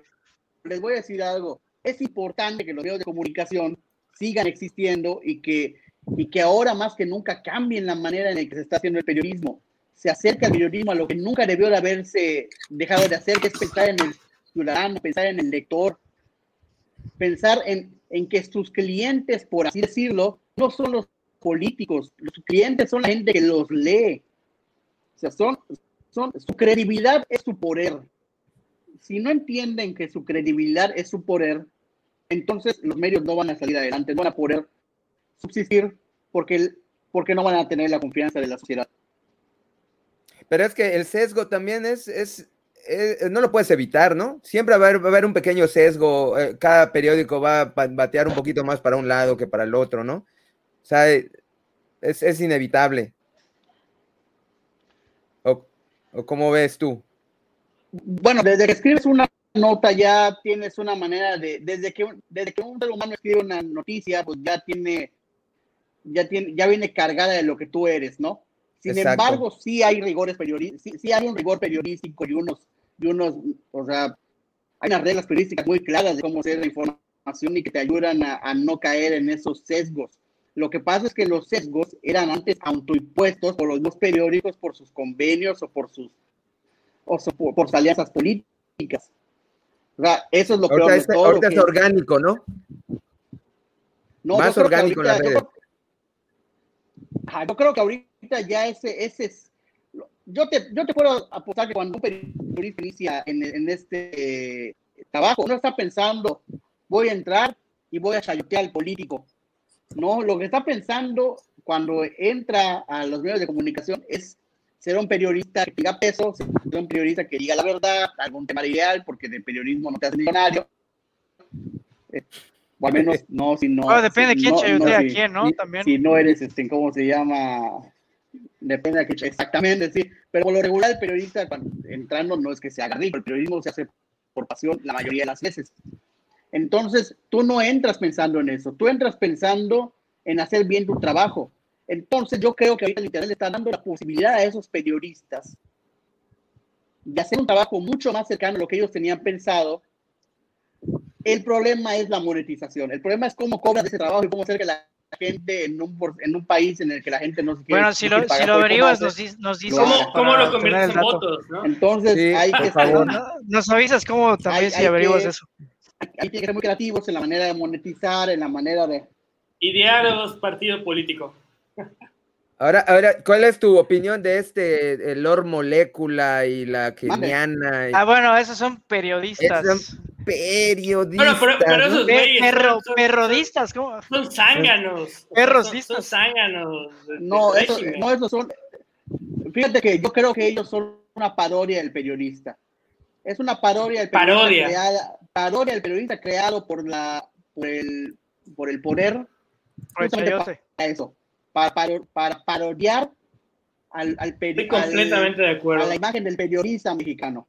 Les voy a decir algo. Es importante que los medios de comunicación sigan existiendo y que, y que ahora más que nunca cambien la manera en la que se está haciendo el periodismo. Se acerca el periodismo a lo que nunca debió de haberse dejado de hacer, que es pensar en el ciudadano, pensar en el lector, pensar en, en que sus clientes, por así decirlo, no son los políticos, los clientes son la gente que los lee. O sea, son, su credibilidad es su poder. Si no entienden que su credibilidad es su poder, entonces los medios no van a salir adelante, no van a poder subsistir porque, porque no van a tener la confianza de la sociedad. Pero es que el sesgo también es, es, no lo puedes evitar, ¿no? Siempre va a, haber, un pequeño sesgo, eh, cada periódico va a batear un poquito más para un lado que para el otro, ¿no? O sea, es, es inevitable. ¿O cómo ves tú? Bueno, desde que escribes una nota ya tienes una manera de, desde que, desde que un ser humano escribe una noticia, pues ya tiene, ya tiene, ya viene cargada de lo que tú eres, ¿no? Sin embargo, sí hay rigores periodísticos, sí, hay un rigor periodístico y unos, y unos, o sea, hay unas reglas periodísticas muy claras de cómo hacer la información y que te ayudan a, a no caer en esos sesgos. Lo que pasa es que los sesgos eran antes autoimpuestos por los dos periódicos, por sus convenios o por sus, o por, sus alianzas políticas. O sea, eso es lo que ahorita, ahorita es orgánico, ¿no? no Más orgánico en la red. Yo, creo que ahorita ya ese, ese es. Yo te, yo te puedo apostar que cuando un periodista inicia en, en este trabajo, uno está pensando, voy a entrar y voy a chayotear al político no, lo que está pensando cuando entra a los medios de comunicación es ser un periodista que diga peso, ser un periodista que diga la verdad, algún tema ideal, porque de periodismo no te hace millonario. O al menos no, si no. depende de quién no, a quién, ¿no? Si, También. Si no eres, este, ¿cómo se llama? Depende de quién, exactamente, sí. Pero por lo regular, el periodista, entrando, no es que se haga rico, el periodismo se hace por pasión la mayoría de las veces. Entonces, tú no entras pensando en eso, tú entras pensando en hacer bien tu trabajo. Entonces, yo creo que ahorita el Internet le está dando la posibilidad a esos periodistas de hacer un trabajo mucho más cercano a lo que ellos tenían pensado. El problema es la monetización. El problema es cómo cobras ese trabajo y cómo hacer que la gente en un, en un país en el que la gente no se quiere. Bueno, si lo, si lo averiguas, nos, nos dices cómo, lo conviertes en votos. ¿no? Entonces, hay que favor. Nos avisas cómo también si averiguas eso. Hay que ser muy creativos en la manera de monetizar, en la manera de. Ideales partido político. Ahora, ahora, ¿cuál es tu opinión de este, el Lord Molécula y la Keniana? Ah, bueno, esos son periodistas. Esos son periodistas. Bueno, pero, esos güeyes Perro, son, perrodistas, ¿cómo? Son zánganos. Perrosistas. Son, zánganos. No, eso, no, esos son. Fíjate que yo creo que ellos son una parodia del periodista. Es una parodia del periodista. Parodia. Creada, parodia del periodista creado por la por el, por el poder. Por el para eso para, para, parodiar al, al, Estoy completamente de acuerdo. a la imagen del periodista mexicano.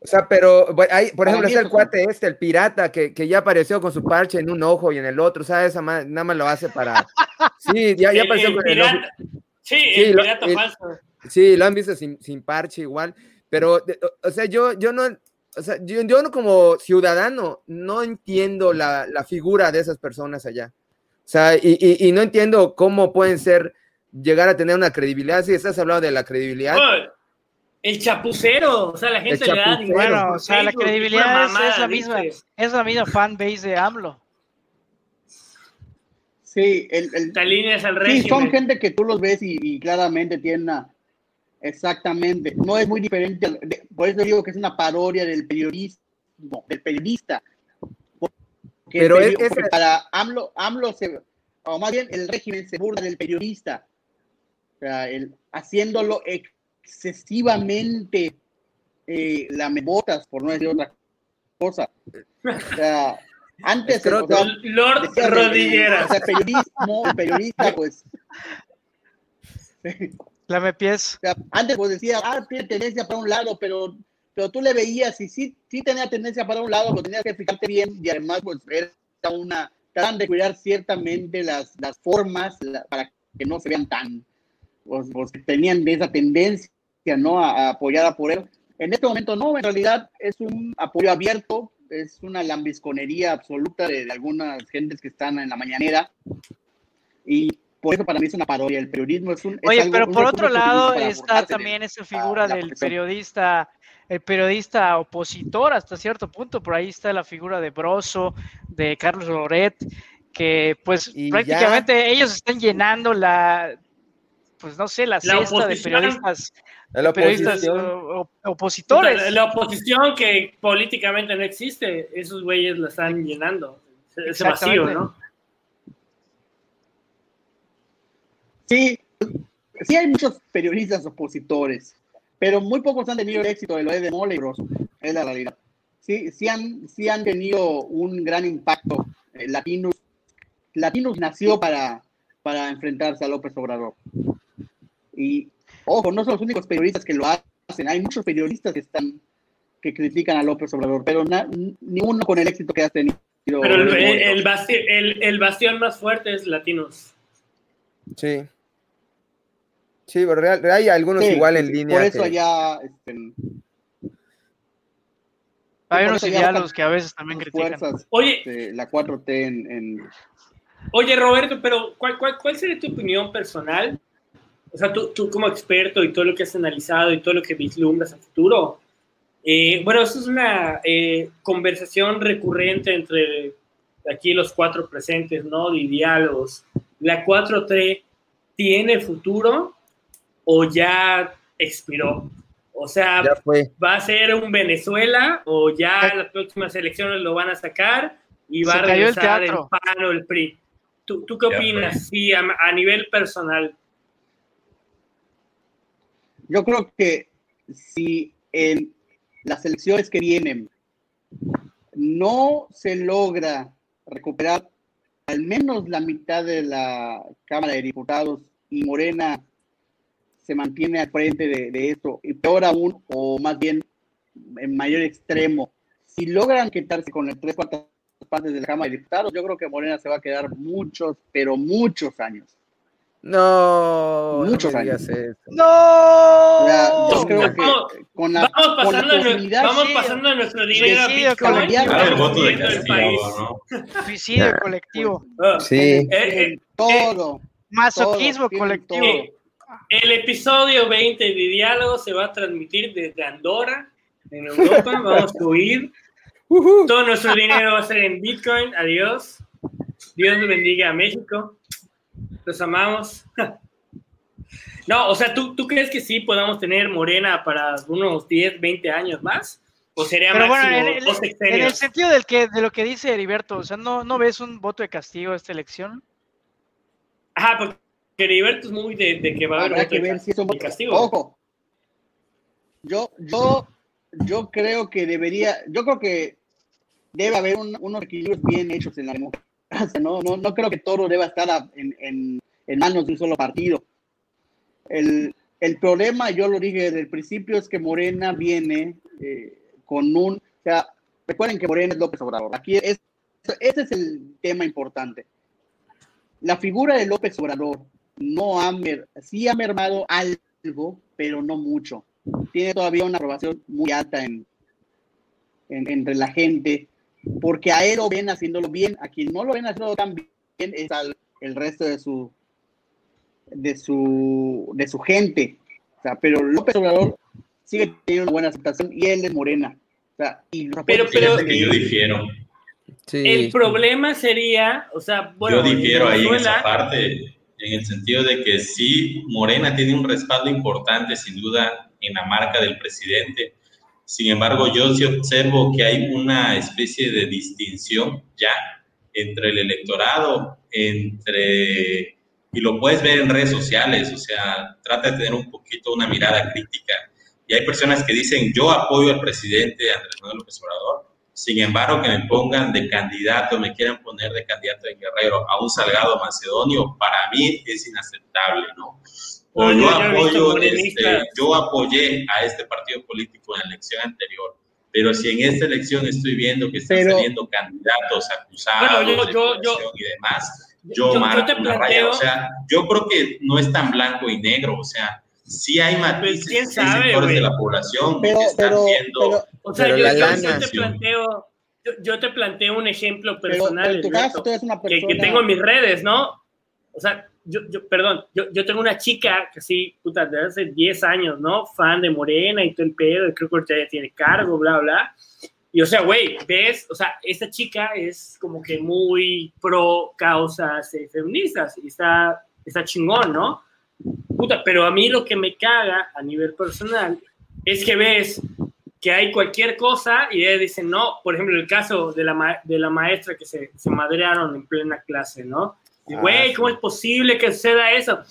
O sea, pero hay, por ejemplo, es el cuate este, el pirata, que, que, ya apareció con su parche en un ojo y en el otro, ¿sabes? Esa nada más lo hace para. Sí, ya, ya apareció el con pirata. el ojo. Sí, sí, el pirata lo, falso. Sí, lo han visto sin, sin parche igual, pero, o sea, yo, yo no. O sea, yo, yo no como ciudadano no entiendo la, la figura de esas personas allá. O sea, y, y, y, no entiendo cómo pueden ser, llegar a tener una credibilidad. Si estás hablando de la credibilidad. El chapucero, o sea, la gente le da Bueno, o sea, la credibilidad es, es, la misma, es la misma fan base de AMLO. Sí, el, el, te alineas al régimen. Sí, son gente que tú los ves y, y claramente tienen una, exactamente, no es muy diferente, por eso digo que es una parodia del periodismo, del periodista, pero es, es, para AMLO, AMLO se, o más bien el régimen se burla del periodista, o sea, el, haciéndolo excesivamente eh, lamebotas, por no decir otra cosa. O sea, antes... o sea, Lord Rodillera. O sea, periodismo, periodista, pues... Lame pies. O sea, antes pues decía, ah, tiene tendencia para un lado, pero pero tú le veías y sí, sí tenía tendencia para un lado, pero tenías que fijarte bien y además pues era una, tratan de cuidar ciertamente las, las formas la, para que no se vean tan, pues, pues tenían esa tendencia, ¿no? A, a apoyar por él. En este momento no, en realidad es un apoyo abierto, es una lambisconería absoluta de, de algunas gentes que están en la mañanera y por eso para mí es una parodia. El periodismo es un. Oye, es algo, pero por otro lado está también esa figura del periodista el periodista opositor hasta cierto punto, por ahí está la figura de Broso, de Carlos Loret, que pues y prácticamente ya... ellos están llenando la, pues no sé, la, la cesta de periodistas, la periodistas opositores. La, la, oposición que políticamente no existe, esos güeyes la están llenando, ese vacío, ¿no? Sí, sí hay muchos periodistas opositores pero muy pocos han tenido el éxito de lo de Mole es la realidad. Sí, sí, han, sí han tenido un gran impacto. Eh, Latinos, Latinos nació para, para enfrentarse a López Obrador. Y, ojo, no son los únicos periodistas que lo hacen, hay muchos periodistas que están que critican a López Obrador, pero na, ni uno con el éxito que ha tenido. Pero el, el, el, bastión, el, el bastión más fuerte es Latinos. Sí. Sí, pero real, hay algunos sí, igual en línea. Por eso que... allá. Este, hay unos ideales que a veces también critican. Oye, este, la 4T en, en, Oye, Roberto, pero ¿cuál, cuál, ¿cuál sería tu opinión personal? O sea, tú, tú, como experto y todo lo que has analizado y todo lo que vislumbras a futuro. Eh, bueno, eso es una eh, conversación recurrente entre aquí los cuatro presentes, ¿no? De diálogos. La 4T tiene futuro o ya expiró. O sea, va a ser un Venezuela o ya las próximas elecciones lo van a sacar y va a regresar el, el, PAN o el PRI. ¿Tú, tú qué opinas? Sí, a, a, nivel personal. Yo creo que si en las elecciones que vienen no se logra recuperar al menos la mitad de la Cámara de Diputados y Morena se mantiene al frente de, de esto, y peor aún, o más bien en mayor extremo, si logran quitarse con el tres cuartas partes de la Cámara de Diputados, yo creo que Morena se va a quedar muchos, pero muchos años. No, muchos no años. No. Ya, yo creo que con la, vamos con la pasando, posibilidad, vamos pasando nuestro dinero a Suicidio colectivo. El voto de Del país. castigo, ¿no? Suicidio colectivo. Ah, Sí. eh, eh, todo. Masoquismo todo, colectivo. eh, el episodio 20 de Diálogo se va a transmitir desde Andorra, en Europa. Vamos a subir. Todo nuestro dinero va a ser en Bitcoin. Adiós. Dios bendiga a México. Los amamos. No, o sea, ¿tú, ¿tú crees que sí podamos tener Morena para unos 10, 20 años más? ¿O sería Pero bueno, máximo en el, dos en el sentido del que, de lo que dice Heriberto, o sea, ¿no, ¿no ves un voto de castigo a esta elección? Ajá, porque Heriberto es muy de, de que va a haber voto que de ver si es un de castigo. Ojo. Yo, yo, yo creo que debería, yo creo que debe haber un- unos equilibrios bien hechos en la democracia. No, no, no creo que todo deba estar a- en, en- en manos de un solo partido. El, el problema, yo lo dije desde el principio, es que Morena viene eh, con un, o sea, recuerden que Morena es López Obrador. Aquí es, ese es el tema importante. La figura de López Obrador no ha, sí ha mermado algo, pero no mucho. Tiene todavía una aprobación muy alta en, en- entre la gente, porque a él lo ven haciéndolo bien, a quien no lo ven haciendo tan bien es al el resto de su de su de su gente. O sea, pero López Obrador sigue teniendo una buena aceptación y él es morena. O sea, y los Pero- pero- que yo difiero. Sí. El problema sería, o sea, bueno, yo difiero en ahí en Venezuela- esa parte, en el sentido de que sí, Morena tiene un respaldo importante, sin duda, en la marca del presidente. Sin embargo, yo sí observo que hay una especie de distinción ya entre el electorado, entre, y lo puedes ver en redes sociales, o sea, trata de tener un poquito una mirada crítica. Y hay personas que dicen, yo apoyo al presidente Andrés Manuel López Obrador, sin embargo, que me pongan de candidato, me quieran poner de candidato de Guerrero a un Salgado Macedonio, para mí es inaceptable, ¿no? Yo apoyo, este, yo apoyé a este partido político en la elección anterior, pero si en esta elección estoy viendo que están Pero- saliendo candidatos acusados Bueno, yo- de yo- corrupción y demás, yo, yo- yo marco te una raya. planteo- O sea, yo creo que no es tan blanco y negro, o sea, sí hay matices, quién sabe, sectores de güey. la población pero, que están pero, viendo pero, O sea, Pero yo, la yo- yo lana. te planteo, yo, yo te planteo un ejemplo personal, pero en tu Alberto, caso tú eres una que, persona... que tengo en mis redes, ¿no? O sea, yo, yo perdón, yo, yo tengo una chica que sí, puta, de hace 10 años, ¿no? Fan de Morena y todo el pedo, y creo que ahorita ya tiene cargo, bla, bla. Y o sea, güey, ves, o sea, esta chica es como que muy pro causas eh, feministas y está, está chingón, ¿no? Puta, pero a mí lo que me caga a nivel personal es que ves que hay cualquier cosa y ellos dicen, no, por ejemplo, el caso de la, ma- de la maestra que se, se madrearon en plena clase, ¿no? Ah, güey, sí. ¿cómo es posible que suceda eso?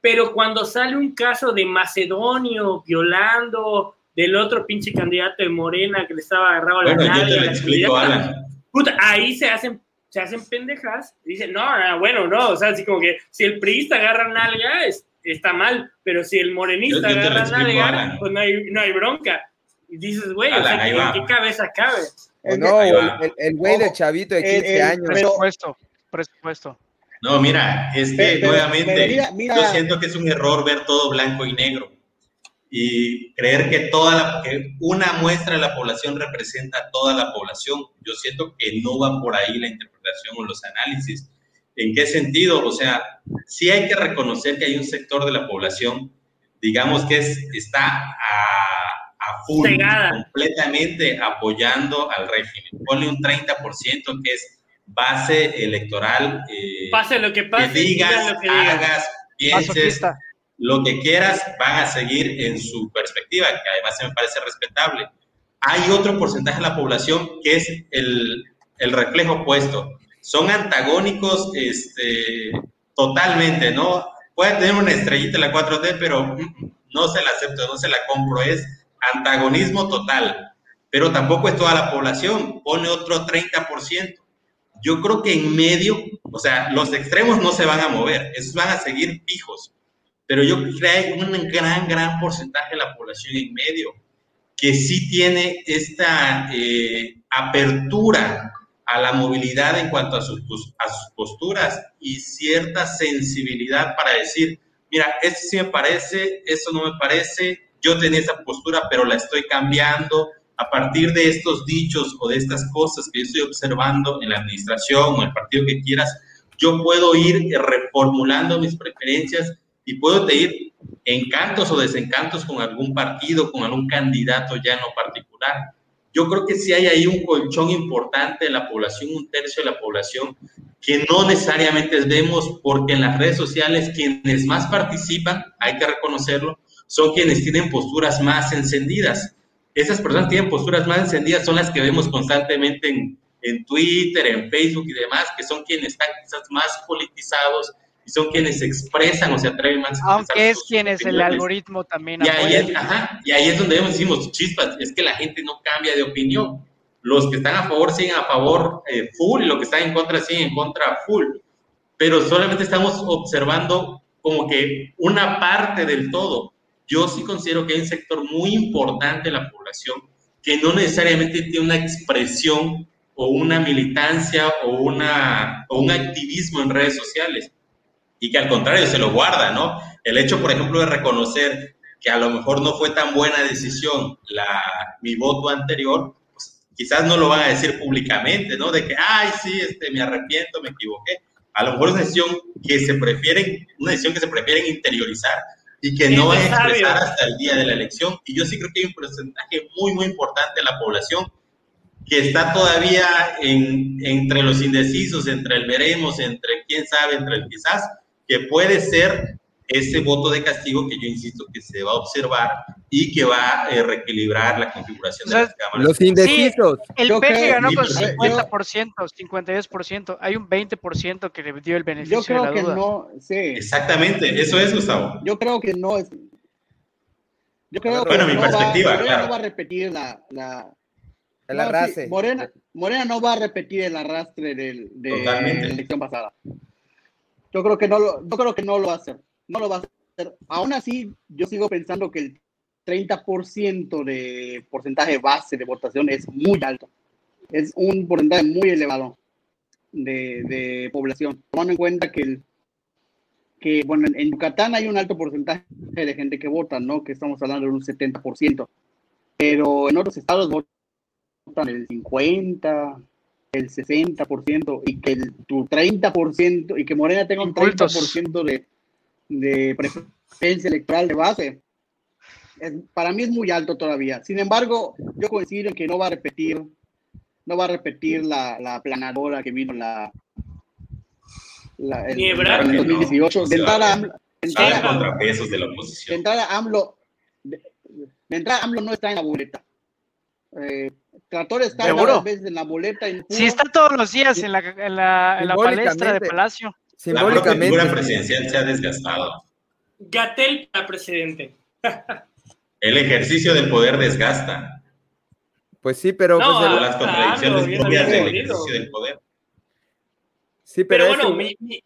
Pero cuando sale un caso de Macedonio violando del otro pinche candidato de Morena que le estaba agarrado a la Bueno, yo nalga te lo explico, puta, ahí se hacen, se hacen pendejas y dicen, no, no, bueno, no, o sea, así como que si el priista agarra nalga, es- está mal, pero si el morenista Yo- yo agarra explico, nalga, Alan. pues no hay, no hay bronca. Y dices, güey, o sea, ahí ¿en va. qué cabeza cabe? O no, el- va. el, el güey de chavito de el- 15 el- años. Presupuesto, presupuesto. No, mira, es que Pero- nuevamente pero mira- mira- yo siento que es un error ver todo blanco y negro y creer que toda la, que una muestra de la población representa a toda la población. Yo siento que no va por ahí la interpretación o los análisis. ¿En qué sentido? O sea, sí hay que reconocer que hay un sector de la población, digamos que es, está a, a full, Cegada. completamente apoyando al régimen. Ponle un 30% que es base electoral. eh, Pase lo que que pase, digas, digas lo que digas. hagas, pienses, lo que quieras, van a seguir en su perspectiva, que además se me parece respetable. Hay otro porcentaje de la población que es el, el reflejo opuesto. Son antagónicos este, totalmente, ¿no? Puede tener una estrellita en la 4T, pero mm, no se la acepto, no se la compro. Es antagonismo total. Pero tampoco es toda la población, pone otro 30%. Yo creo que en medio, o sea, los extremos no se van a mover, esos van a seguir fijos pero yo creo que hay un gran, gran porcentaje de la población en medio. que sí tiene esta eh, apertura a la movilidad en cuanto a sus, a sus posturas y cierta sensibilidad para decir, mira, esto sí me parece, esto no me parece, yo tenía esa postura, pero la estoy cambiando a partir de estos dichos o de estas cosas que yo estoy observando en la administración o el partido que quieras, yo puedo ir reformulando mis preferencias y puedo tener encantos o desencantos con algún partido, con algún candidato ya en lo particular. Yo creo que sí hay ahí un colchón importante de la población, un tercio de la población, que no necesariamente vemos porque en las redes sociales quienes más participan, hay que reconocerlo, son quienes tienen posturas más encendidas. Esas personas tienen posturas más encendidas son las que vemos constantemente en, en Twitter, en Facebook y demás, que son quienes están quizás más politizados y son quienes se expresan o se atreven más a Aunque es quienes el algoritmo también y ahí, es, ajá, y ahí es donde decimos, chispas, es que la gente no cambia de opinión. Los que están a favor siguen a favor eh, full y los que están en contra siguen en contra full. Pero solamente estamos observando como que una parte del todo. Yo sí considero que hay un sector muy importante de la población que no necesariamente tiene una expresión o una militancia o, una, o un activismo en redes sociales y que al contrario se lo guarda, ¿no? El hecho, por ejemplo, de reconocer que a lo mejor no fue tan buena decisión la, mi voto anterior, pues quizás no lo van a decir públicamente, ¿no? De que, ay, sí, este, me arrepiento, me equivoqué. A lo mejor es una decisión que se prefieren, una decisión que se prefieren interiorizar y que no van a expresar hasta el día de la elección. Y yo sí creo que hay un porcentaje muy, muy importante de la población que está todavía en, entre los indecisos, entre el veremos, entre quién sabe, entre el quizás, que puede ser ese voto de castigo que yo insisto que se va a observar y que va a eh, reequilibrar la configuración de las cámaras. Los indecisos. el PG ganó con 50%, 52%. Hay un 20% que le dio el beneficio yo creo de la que duda. No, sí. Exactamente, eso es, Gustavo. Yo creo que no es. Yo creo bueno, que mi no perspectiva, va, claro. no va a repetir la, la El no, sí, arrastre. Morena, Morena no va a repetir el arrastre del, de Totalmente. la elección pasada. Yo creo que no lo, yo creo que no lo va a hacer. No lo va a hacer. Aún así, yo sigo pensando que el 30% de porcentaje base de votación es muy alto. Es un porcentaje muy elevado de, de población. Tomando en cuenta que el que, bueno, en, Yucatán hay un alto porcentaje de gente que vota, ¿no? Que estamos hablando de un 70%. Pero en otros estados votan el 50, el 60%, y que el, tu 30%, y que Morena tenga un Incultos. 30% de, de preferencia electoral de base. Es- para mí es muy alto todavía. Sin embargo, yo coincido en que no va a repetir, no va a repetir la, la planadora que vino la, la el, Ni Ebrard, en el que no. 2018. De entrada, a- AMLO- de Son los entrada- contrapesos de la de oposición. entrada AMLO, de, de entrada AMLO no está en la boleta. Eh, trató de estar veces en la boleta. y Sí, está todos los días en la, en la, en la palestra de. Palacio. La propia Simbólicamente. figura presidencial se ha desgastado. Gatel para presidente. El ejercicio del poder desgasta. Pues sí, pero. No, pues, el- las Ah, contradicciones no, bien propias del jodido. ejercicio del poder. sí, pero, bueno, mi, mi-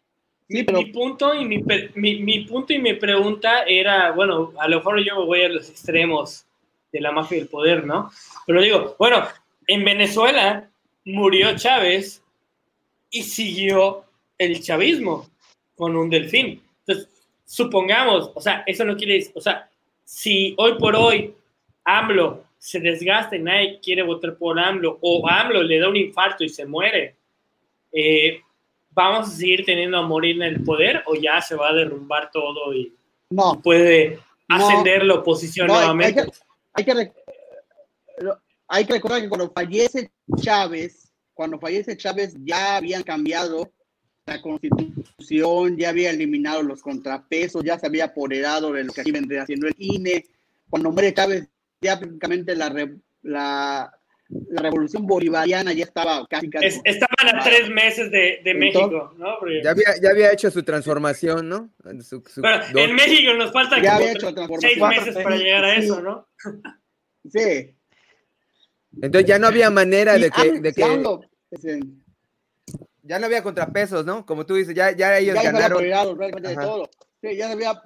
Sí, mi- pero- mi punto y mi, mi, mi punto y mi pregunta era, bueno, a lo mejor yo me voy a los extremos de la mafia del poder, ¿no? Pero digo, bueno, en Venezuela murió Chávez y siguió el chavismo con un delfín. Entonces, supongamos, o sea, eso no quiere decir, o sea, si hoy por hoy AMLO se desgasta y nadie quiere votar por AMLO, o AMLO le da un infarto y se muere, eh, ¿vamos a seguir teniendo a Morena en el poder o ya se va a derrumbar todo y No, puede No. ascender la oposición No, nuevamente? hay que- hay que, rec- hay que recordar que cuando fallece Chávez, cuando fallece Chávez ya habían cambiado la constitución, ya había eliminado los contrapesos, ya se había apoderado de lo que aquí vendría haciendo el INE. Cuando muere Chávez, ya prácticamente la, re- la, la revolución bolivariana ya estaba casi casi. Es- estaban a tres meses de, de Entonces- México, ¿no? Ya, había, ya había hecho su transformación, ¿no? Su- su- bueno, dos- en México nos faltan Ya como había hecho la seis meses para llegar a eso, ¿no? Sí. Entonces ya no había manera de que, de que ya no había contrapesos, ¿no? Como tú dices, ya, ya ellos ya ganaron. de todo. Sí, ya había.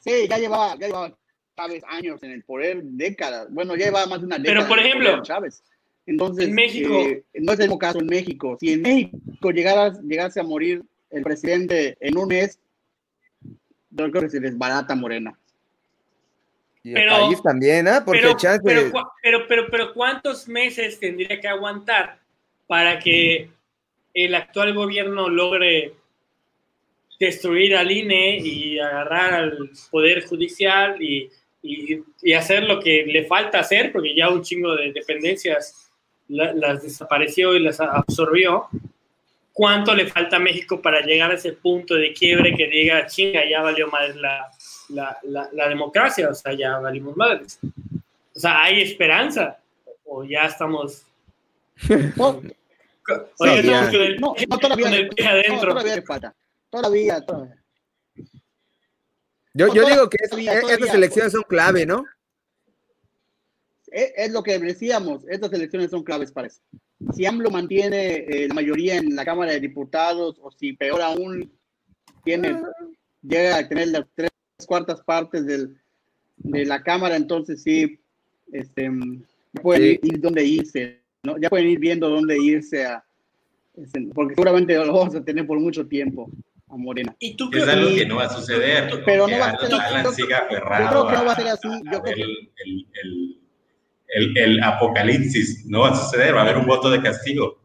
Sí, ya llevaba, ya llevaba Chávez años en el poder, décadas. Bueno, ya lleva más de una década. Pero, por ejemplo, Chávez. Entonces, en México, eh, no es el mismo caso en México. Si en México llegara, llegase a morir el presidente en un mes, yo creo que se desbarata Morena. Y el pero, país también, ¿ah? ¿eh? Porque pero, chance... pero, pero, pero, pero, ¿cuántos meses tendría que aguantar para que el actual gobierno logre destruir al INE y agarrar al Poder Judicial y, y, y, hacer lo que le falta hacer, porque ya un chingo de dependencias la, las desapareció y las absorbió. ¿Cuánto le falta a México para llegar a ese punto de quiebre que diga, chinga, ya valió madre la, la, la, la democracia? O sea, ya valimos madres. O sea, ¿hay esperanza? ¿O ya estamos... No, el, no, no, todavía, con el pie adentro? No, todavía falta. Todavía, todavía. Yo, yo digo que es, todavía, estas elecciones son clave, ¿no? Es, es, lo que decíamos, estas elecciones son claves para eso. Si AMLO mantiene eh, la mayoría en la Cámara de Diputados, o si peor aún, tiene, llega a tener las tres cuartas partes del, de la Cámara, entonces sí, este, pueden sí. ir dónde irse, ¿no? ya pueden ir viendo dónde irse a, este, porque seguramente lo vamos a tener por mucho tiempo. A Morena. ¿Y tú es algo que no va a suceder. Pero no va a ser así. Yo, siga aferrado yo creo que no va a ser así. Yo creo el, el, el, el, el apocalipsis no va a suceder, va a haber un voto de castigo.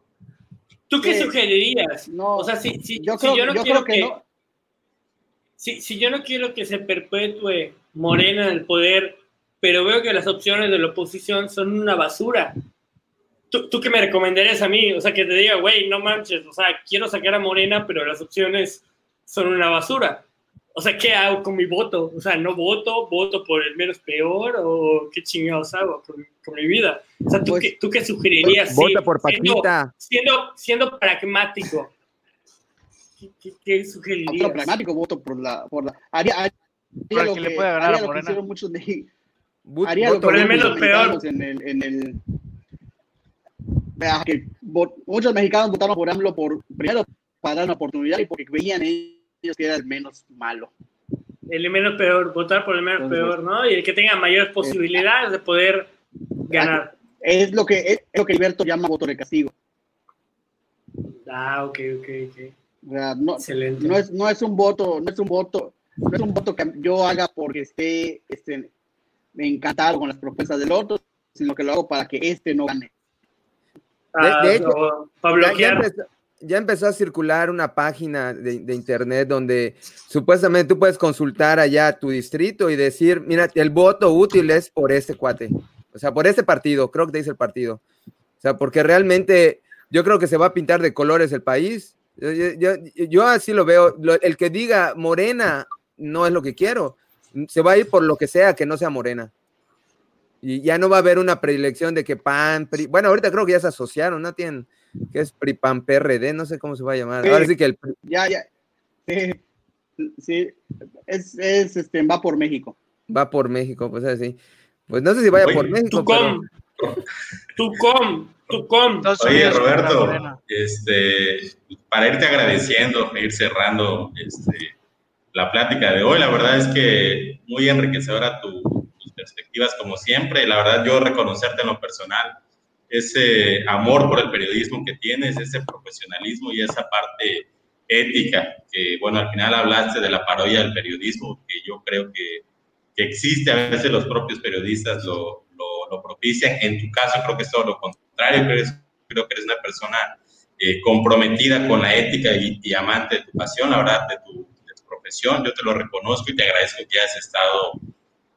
¿Tú qué Eh, sugerirías? no, o sea, si, si, yo si creo, yo no yo quiero creo que, no. si, si yo no quiero que se perpetúe Morena en el poder, pero veo que las opciones de la oposición son una basura. ¿Tú, ¿Tú qué me recomendarías a mí? O sea, que te diga, güey, no manches, o sea, quiero sacar a Morena, pero las opciones son una basura. O sea, ¿qué hago con mi voto? O sea, no voto, voto por el menos peor, o qué chingados hago con, con mi vida. O sea, ¿tú, Pues, qué, ¿tú qué sugerirías? Vota Sí, por siendo- Paquita. Siendo, siendo pragmático. ¿Qué, qué, qué sugerirías? Otro pragmático voto por la. Por la haría, haría Para lo que le que, pueda ganar haría a lo que Morena. hicieron muchos de, haría lo voto que por el menos peor. En el, en el, que muchos mexicanos votaron por AMLO por primero para dar una oportunidad y porque veían ellos que era el menos malo. El menos peor, votar por el menos Entonces, peor, ¿no? Y el que tenga mayores posibilidades de poder ganar. Es lo que es lo que Alberto llama voto de castigo. Ah, ok, ok, ok. O sea, no, Excelente. no es, no es un voto, no es un voto, no es un voto que yo haga porque esté este, encantado con las propuestas del otro, sino que lo hago para que este no gane. Ah, de hecho, Ya, empezó, ya empezó a circular una página de, de internet donde supuestamente tú puedes consultar allá tu distrito y decir, mira, el voto útil es por este cuate, o sea, por este partido, creo que te dice el partido. O sea, porque realmente yo creo que se va a pintar de colores el país. Yo, yo- yo- yo así lo veo. Lo- el que diga morena no es lo que quiero. Se va a ir por lo que sea que no sea morena. Y ya no va a haber una predilección de que PAN, PRI- bueno, ahorita creo que ya se asociaron, ¿no? Tienen, que es PRI, PAN, PRD, no sé cómo se va a llamar. Sí. Ahora sí que el PRI- Ya, ya. Sí, sí, es, es, este, va por México. va por México, pues así. Pues no sé si vaya Oye, por México, pero Tucom. Tucom. Tucom. Estados Oye, Roberto, este, para irte agradeciendo, e ir cerrando este, la plática de hoy, la verdad es que muy enriquecedora tu, perspectivas como siempre. La verdad, yo reconocerte en lo personal, ese amor por el periodismo que tienes, ese profesionalismo y esa parte ética, que bueno, al final hablaste de la parodia del periodismo, que yo creo que, que existe, a veces los propios periodistas lo, lo, lo propician. En tu caso, creo que es todo lo contrario, creo creo que eres una persona eh, comprometida con la ética y, y, amante de tu pasión, la verdad, de tu, de tu, profesión. Yo te lo reconozco y te agradezco que hayas estado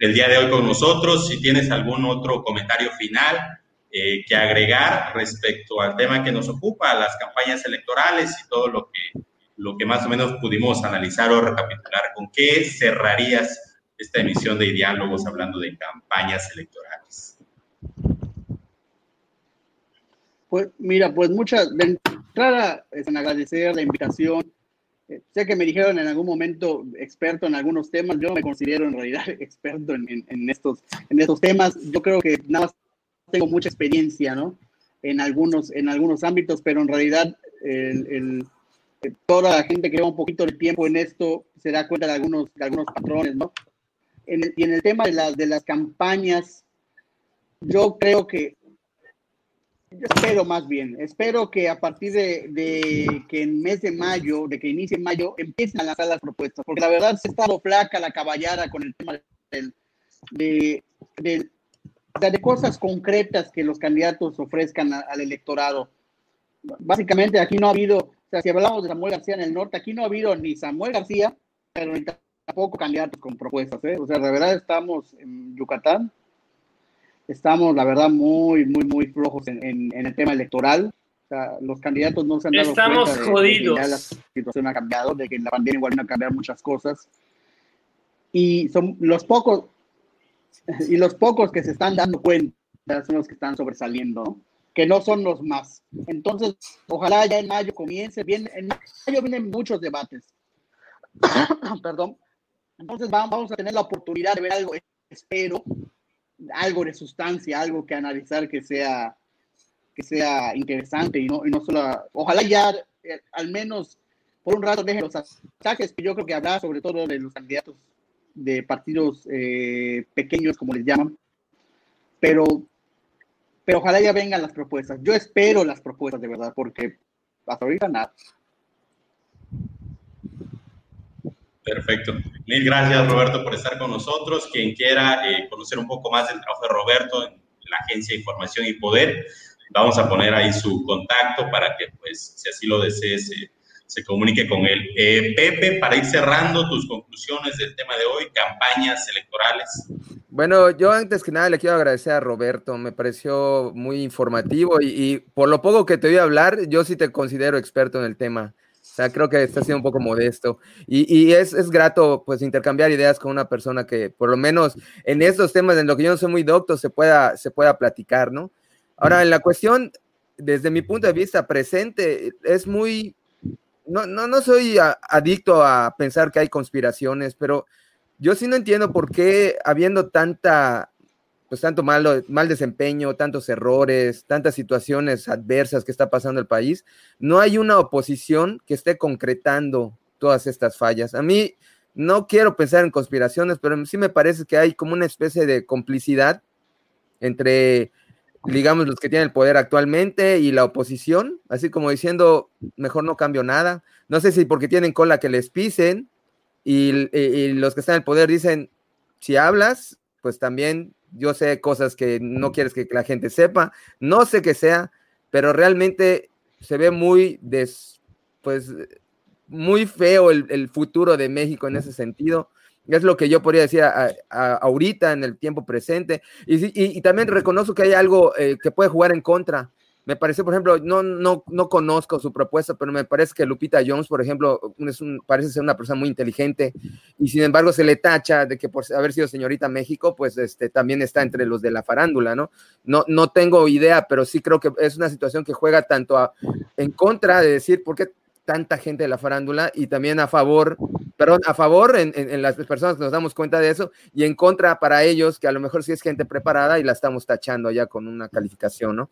el día de hoy con nosotros. Si tienes algún otro comentario final eh, que agregar respecto al tema que nos ocupa, las campañas electorales y todo lo que, lo que más o menos pudimos analizar o recapitular, ¿con qué cerrarías esta emisión de diálogos hablando de campañas electorales? Pues mira, pues muchas, de entrada, en agradecer la invitación. Eh, sé que me dijeron en algún momento experto en algunos temas, yo me considero en realidad experto en, en, en estos, en estos temas. Yo creo que nada más tengo mucha experiencia, ¿no? En algunos, en algunos ámbitos, pero en realidad el, el, toda la gente que lleva un poquito de tiempo en esto se da cuenta de algunos, de algunos patrones, ¿no? y en el tema de, de las campañas, yo creo que, yo espero más bien, espero que a partir de, que en mes de mayo, de que inicie mayo, empiecen a lanzar las propuestas, porque la verdad se ha estado flaca la caballada con el tema de, de, cosas concretas que los candidatos ofrezcan al electorado. Básicamente aquí no ha habido, o sea, si hablamos de Samuel García en el norte, aquí no ha habido ni Samuel García, pero tampoco candidatos con propuestas, ¿eh? O sea, de verdad estamos en Yucatán, estamos, la verdad, muy, muy, muy flojos en, el tema electoral. O sea, los candidatos no se han dado estamos cuenta jodidos. De que la situación ha cambiado, de que la pandemia igual no a cambiar muchas cosas. Y son los pocos, y los pocos que se están dando cuenta son los que están sobresaliendo, que no son los más. Entonces, ojalá ya en mayo comience. Bien, en mayo vienen muchos debates. Perdón. Entonces vamos a tener la oportunidad de ver algo, espero, algo de sustancia, algo que analizar que sea, que sea interesante y no, y no solo, ojalá ya eh, al menos por un rato dejen los ataques que yo creo que habrá sobre todo de los candidatos de partidos eh, pequeños, como les llaman, pero, pero ojalá ya vengan las propuestas. Yo espero las propuestas de verdad, porque hasta ahorita nada. Perfecto. Mil gracias, Roberto, por estar con nosotros. Quien quiera eh, conocer un poco más del trabajo de Roberto en la Agencia de Información y Poder, vamos a poner ahí su contacto para que, pues, si así lo desees, se comunique con él. Eh, Pepe, para ir cerrando tus conclusiones del tema de hoy, campañas electorales. Bueno, yo antes que nada le quiero agradecer a Roberto, me pareció muy informativo y, y por lo poco que te oí hablar, yo sí te considero experto en el tema. O sea, creo que está siendo un poco modesto. Y, es, grato, pues, intercambiar ideas con una persona que, por lo menos, en estos temas en lo que yo no soy muy docto, se pueda, se pueda platicar, ¿no? Ahora, en la cuestión, desde mi punto de vista presente, es muy... No, no, no soy adicto a pensar que hay conspiraciones, pero yo sí no entiendo por qué, habiendo tanta pues tanto malo, mal desempeño, tantos errores, tantas situaciones adversas que está pasando el país, no hay una oposición que esté concretando todas estas fallas. A mí no quiero pensar en conspiraciones, pero sí me parece que hay como una especie de complicidad entre, digamos, los que tienen el poder actualmente y la oposición, así como diciendo, mejor no cambio nada. No sé si porque tienen cola que les pisen y, y los que están en el poder dicen, si hablas, pues también yo sé cosas que no quieres que la gente sepa, no sé qué sea, pero realmente se ve muy, des, pues, muy feo el, futuro de México en ese sentido. Es lo que yo podría decir ahorita, en el tiempo presente. Y, también reconozco que hay algo eh, que puede jugar en contra. Me parece, por ejemplo, no, no, no conozco su propuesta, pero me parece que Lupita Jones, por ejemplo, es un, parece ser una persona muy inteligente y sin embargo se le tacha de que por haber sido señorita México, pues este, también está entre los de la farándula, ¿no? No, no tengo idea, pero sí creo que es una situación que juega tanto en contra de decir por qué tanta gente de la farándula y también a favor, perdón, a favor en, en, las personas que nos damos cuenta de eso y en contra para ellos, que a lo mejor sí es gente preparada y la estamos tachando ya con una calificación, ¿no?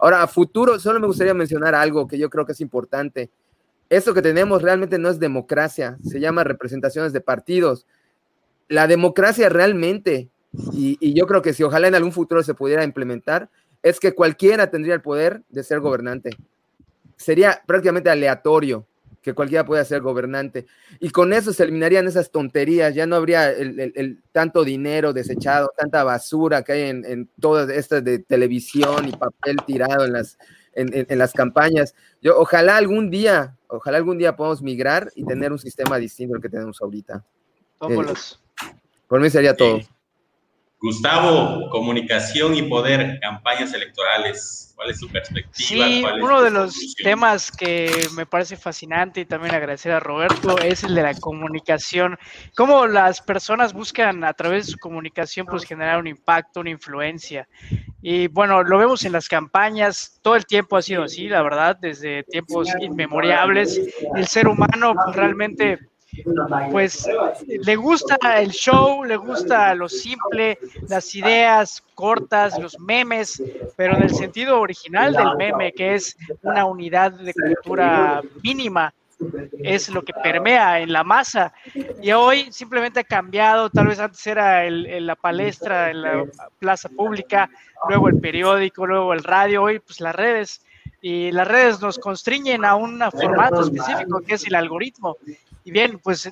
Ahora, a futuro, solo me gustaría mencionar algo que yo creo que es importante. Esto que tenemos realmente no es democracia, se llama representaciones de partidos. La democracia realmente, y yo creo que si ojalá en algún futuro se pudiera implementar, es que cualquiera tendría el poder de ser gobernante sería prácticamente aleatorio que cualquiera pueda ser gobernante. Y con eso se eliminarían esas tonterías, ya no habría el, tanto dinero desechado, tanta basura que hay en, todas estas de televisión y papel tirado en las, en, las campañas. Yo, ojalá algún día, ojalá algún día podamos migrar y tener un sistema distinto al que tenemos ahorita. Eh, por mí sería todo. Gustavo, comunicación y poder, campañas electorales, ¿cuál es su perspectiva? Sí, uno de los temas que me parece fascinante y también agradecer a Roberto es el de la comunicación, cómo las personas buscan a través de su comunicación pues generar un impacto, una influencia. Y bueno, lo vemos en las campañas, todo el tiempo ha sido así, la verdad, desde tiempos inmemorables. El ser humano pues, realmente pues le gusta el show, le gusta lo simple, las ideas cortas, los memes, pero en el sentido original del meme, que es una unidad de cultura mínima, es lo que permea en la masa. Y hoy simplemente ha cambiado, tal vez antes era la palestra en la plaza pública, luego el periódico, luego el radio, hoy pues las redes. Y las redes nos constriñen a un formato específico que es el algoritmo. Y bien, pues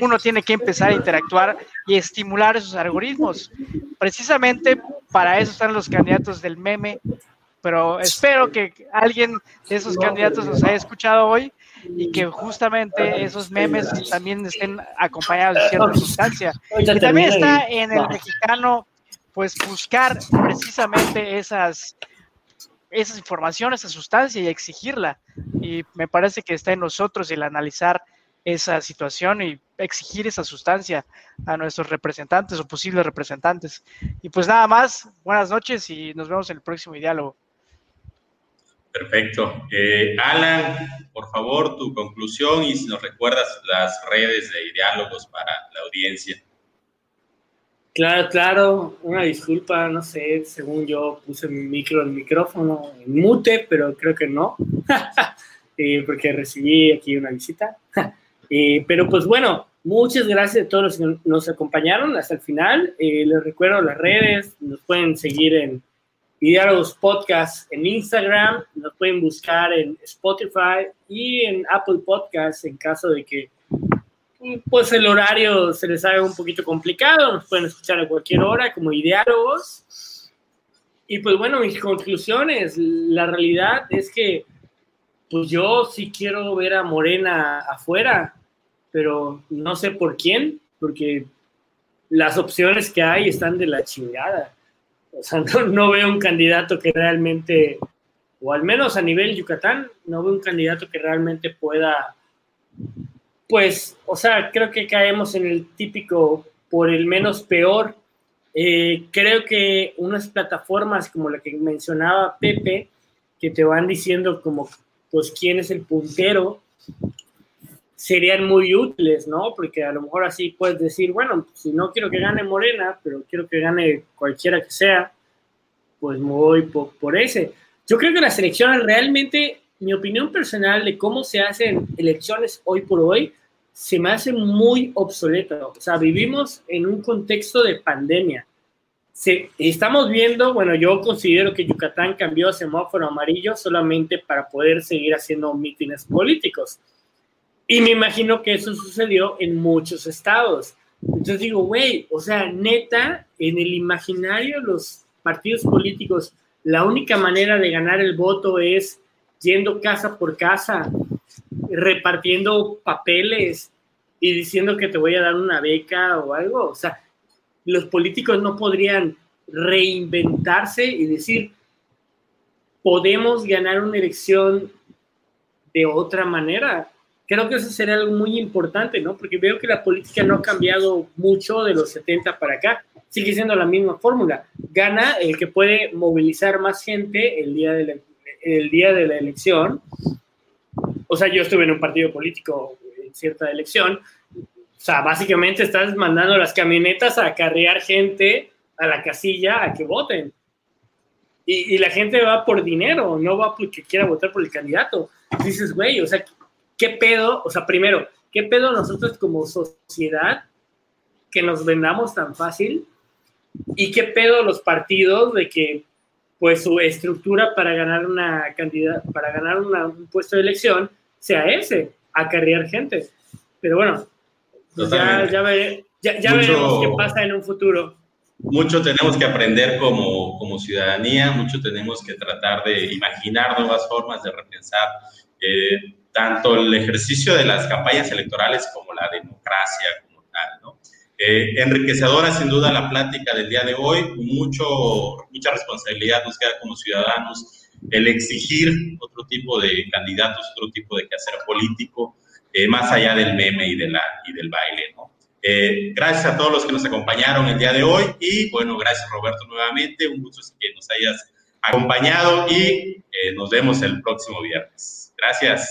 uno tiene que empezar a interactuar y estimular esos algoritmos. Precisamente para eso están los candidatos del meme, pero espero que alguien de esos candidatos nos haya escuchado hoy y que justamente esos memes también estén acompañados de cierta sustancia. Y también está en el mexicano, pues buscar precisamente esas, esas informaciones, esa sustancia y exigirla. Y me parece que está en nosotros el analizar esa situación y exigir esa sustancia a nuestros representantes o posibles representantes. Y pues nada más, buenas noches y nos vemos en el próximo diálogo. Perfecto. Eh, Alan, por favor, tu conclusión y si nos recuerdas las redes de diálogos para la audiencia. Claro, claro, una disculpa, no sé, según yo puse mi micro, el micrófono en mute, pero creo que no, eh, porque recibí aquí una visita. Eh, pero pues bueno, muchas gracias a todos los que nos acompañaron hasta el final. les recuerdo las redes, nos pueden seguir en Diálogos Podcast en Instagram, nos pueden buscar en Spotify y en Apple Podcast en caso de que pues el horario se les haga un poquito complicado, nos pueden escuchar a cualquier hora como Diálogos. Y pues bueno, mis conclusiones, la realidad es que pues yo sí quiero ver a Morena afuera, pero no sé por quién, porque las opciones que hay están de la chingada. O sea, no, veo un candidato que realmente, o al menos a nivel Yucatán, no veo un candidato que realmente pueda, pues, o sea, creo que caemos en el típico por el menos peor. Eh, creo que unas plataformas como la que mencionaba Pepe, que te van diciendo como, pues, quién es el puntero, serían muy útiles, ¿no? Porque a lo mejor así puedes decir, bueno, si no quiero que gane Morena, pero quiero que gane cualquiera que sea, pues me voy por, ese. Yo creo que las elecciones realmente, mi opinión personal de cómo se hacen elecciones hoy por hoy, se me hace muy obsoleta. O sea, vivimos en un contexto de pandemia. Estamos viendo, bueno, yo considero que Yucatán cambió a semáforo amarillo solamente para poder seguir haciendo mítines políticos. Y me imagino que eso sucedió en muchos estados. Entonces digo, güey, o sea, neta, en el imaginario los partidos políticos, la única manera de ganar el voto es yendo casa por casa, repartiendo papeles y diciendo que te voy a dar una beca o algo. O sea, los políticos no podrían reinventarse y decir, podemos ganar una elección de otra manera creo que eso sería algo muy importante, ¿no? Porque veo que la política no ha cambiado mucho de los 70 para acá. Sigue siendo la misma fórmula. Gana el que puede movilizar más gente el día de la, día de la elección. O sea, yo estuve en un partido político en cierta elección. Sea, básicamente estás mandando las camionetas a acarrear gente a la casilla a que voten. Y, la gente va por dinero, no va porque quiera votar por el candidato. Dices, güey, o sea, ¿qué pedo? O sea, primero, ¿qué pedo nosotros como sociedad que nos vendamos tan fácil? ¿Y qué pedo los partidos de que pues su estructura para ganar una cantidad, para ganar un puesto de elección sea ese, acarrear gente? Pero bueno, ya, ya, veremos qué pasa en un futuro. Mucho tenemos que aprender como, como ciudadanía, mucho tenemos que tratar de imaginar nuevas formas de repensar eh, tanto el ejercicio de las campañas electorales como la democracia como tal, ¿no? Eh, enriquecedora sin duda la plática del día de hoy, mucho, mucha responsabilidad nos queda como ciudadanos el exigir otro tipo de candidatos, otro tipo de quehacer político, eh, más allá del meme y, de la, y del baile, ¿no? Eh, gracias a todos los que nos acompañaron el día de hoy y bueno, gracias Roberto nuevamente, un gusto que nos hayas acompañado y nos vemos el próximo viernes. Gracias.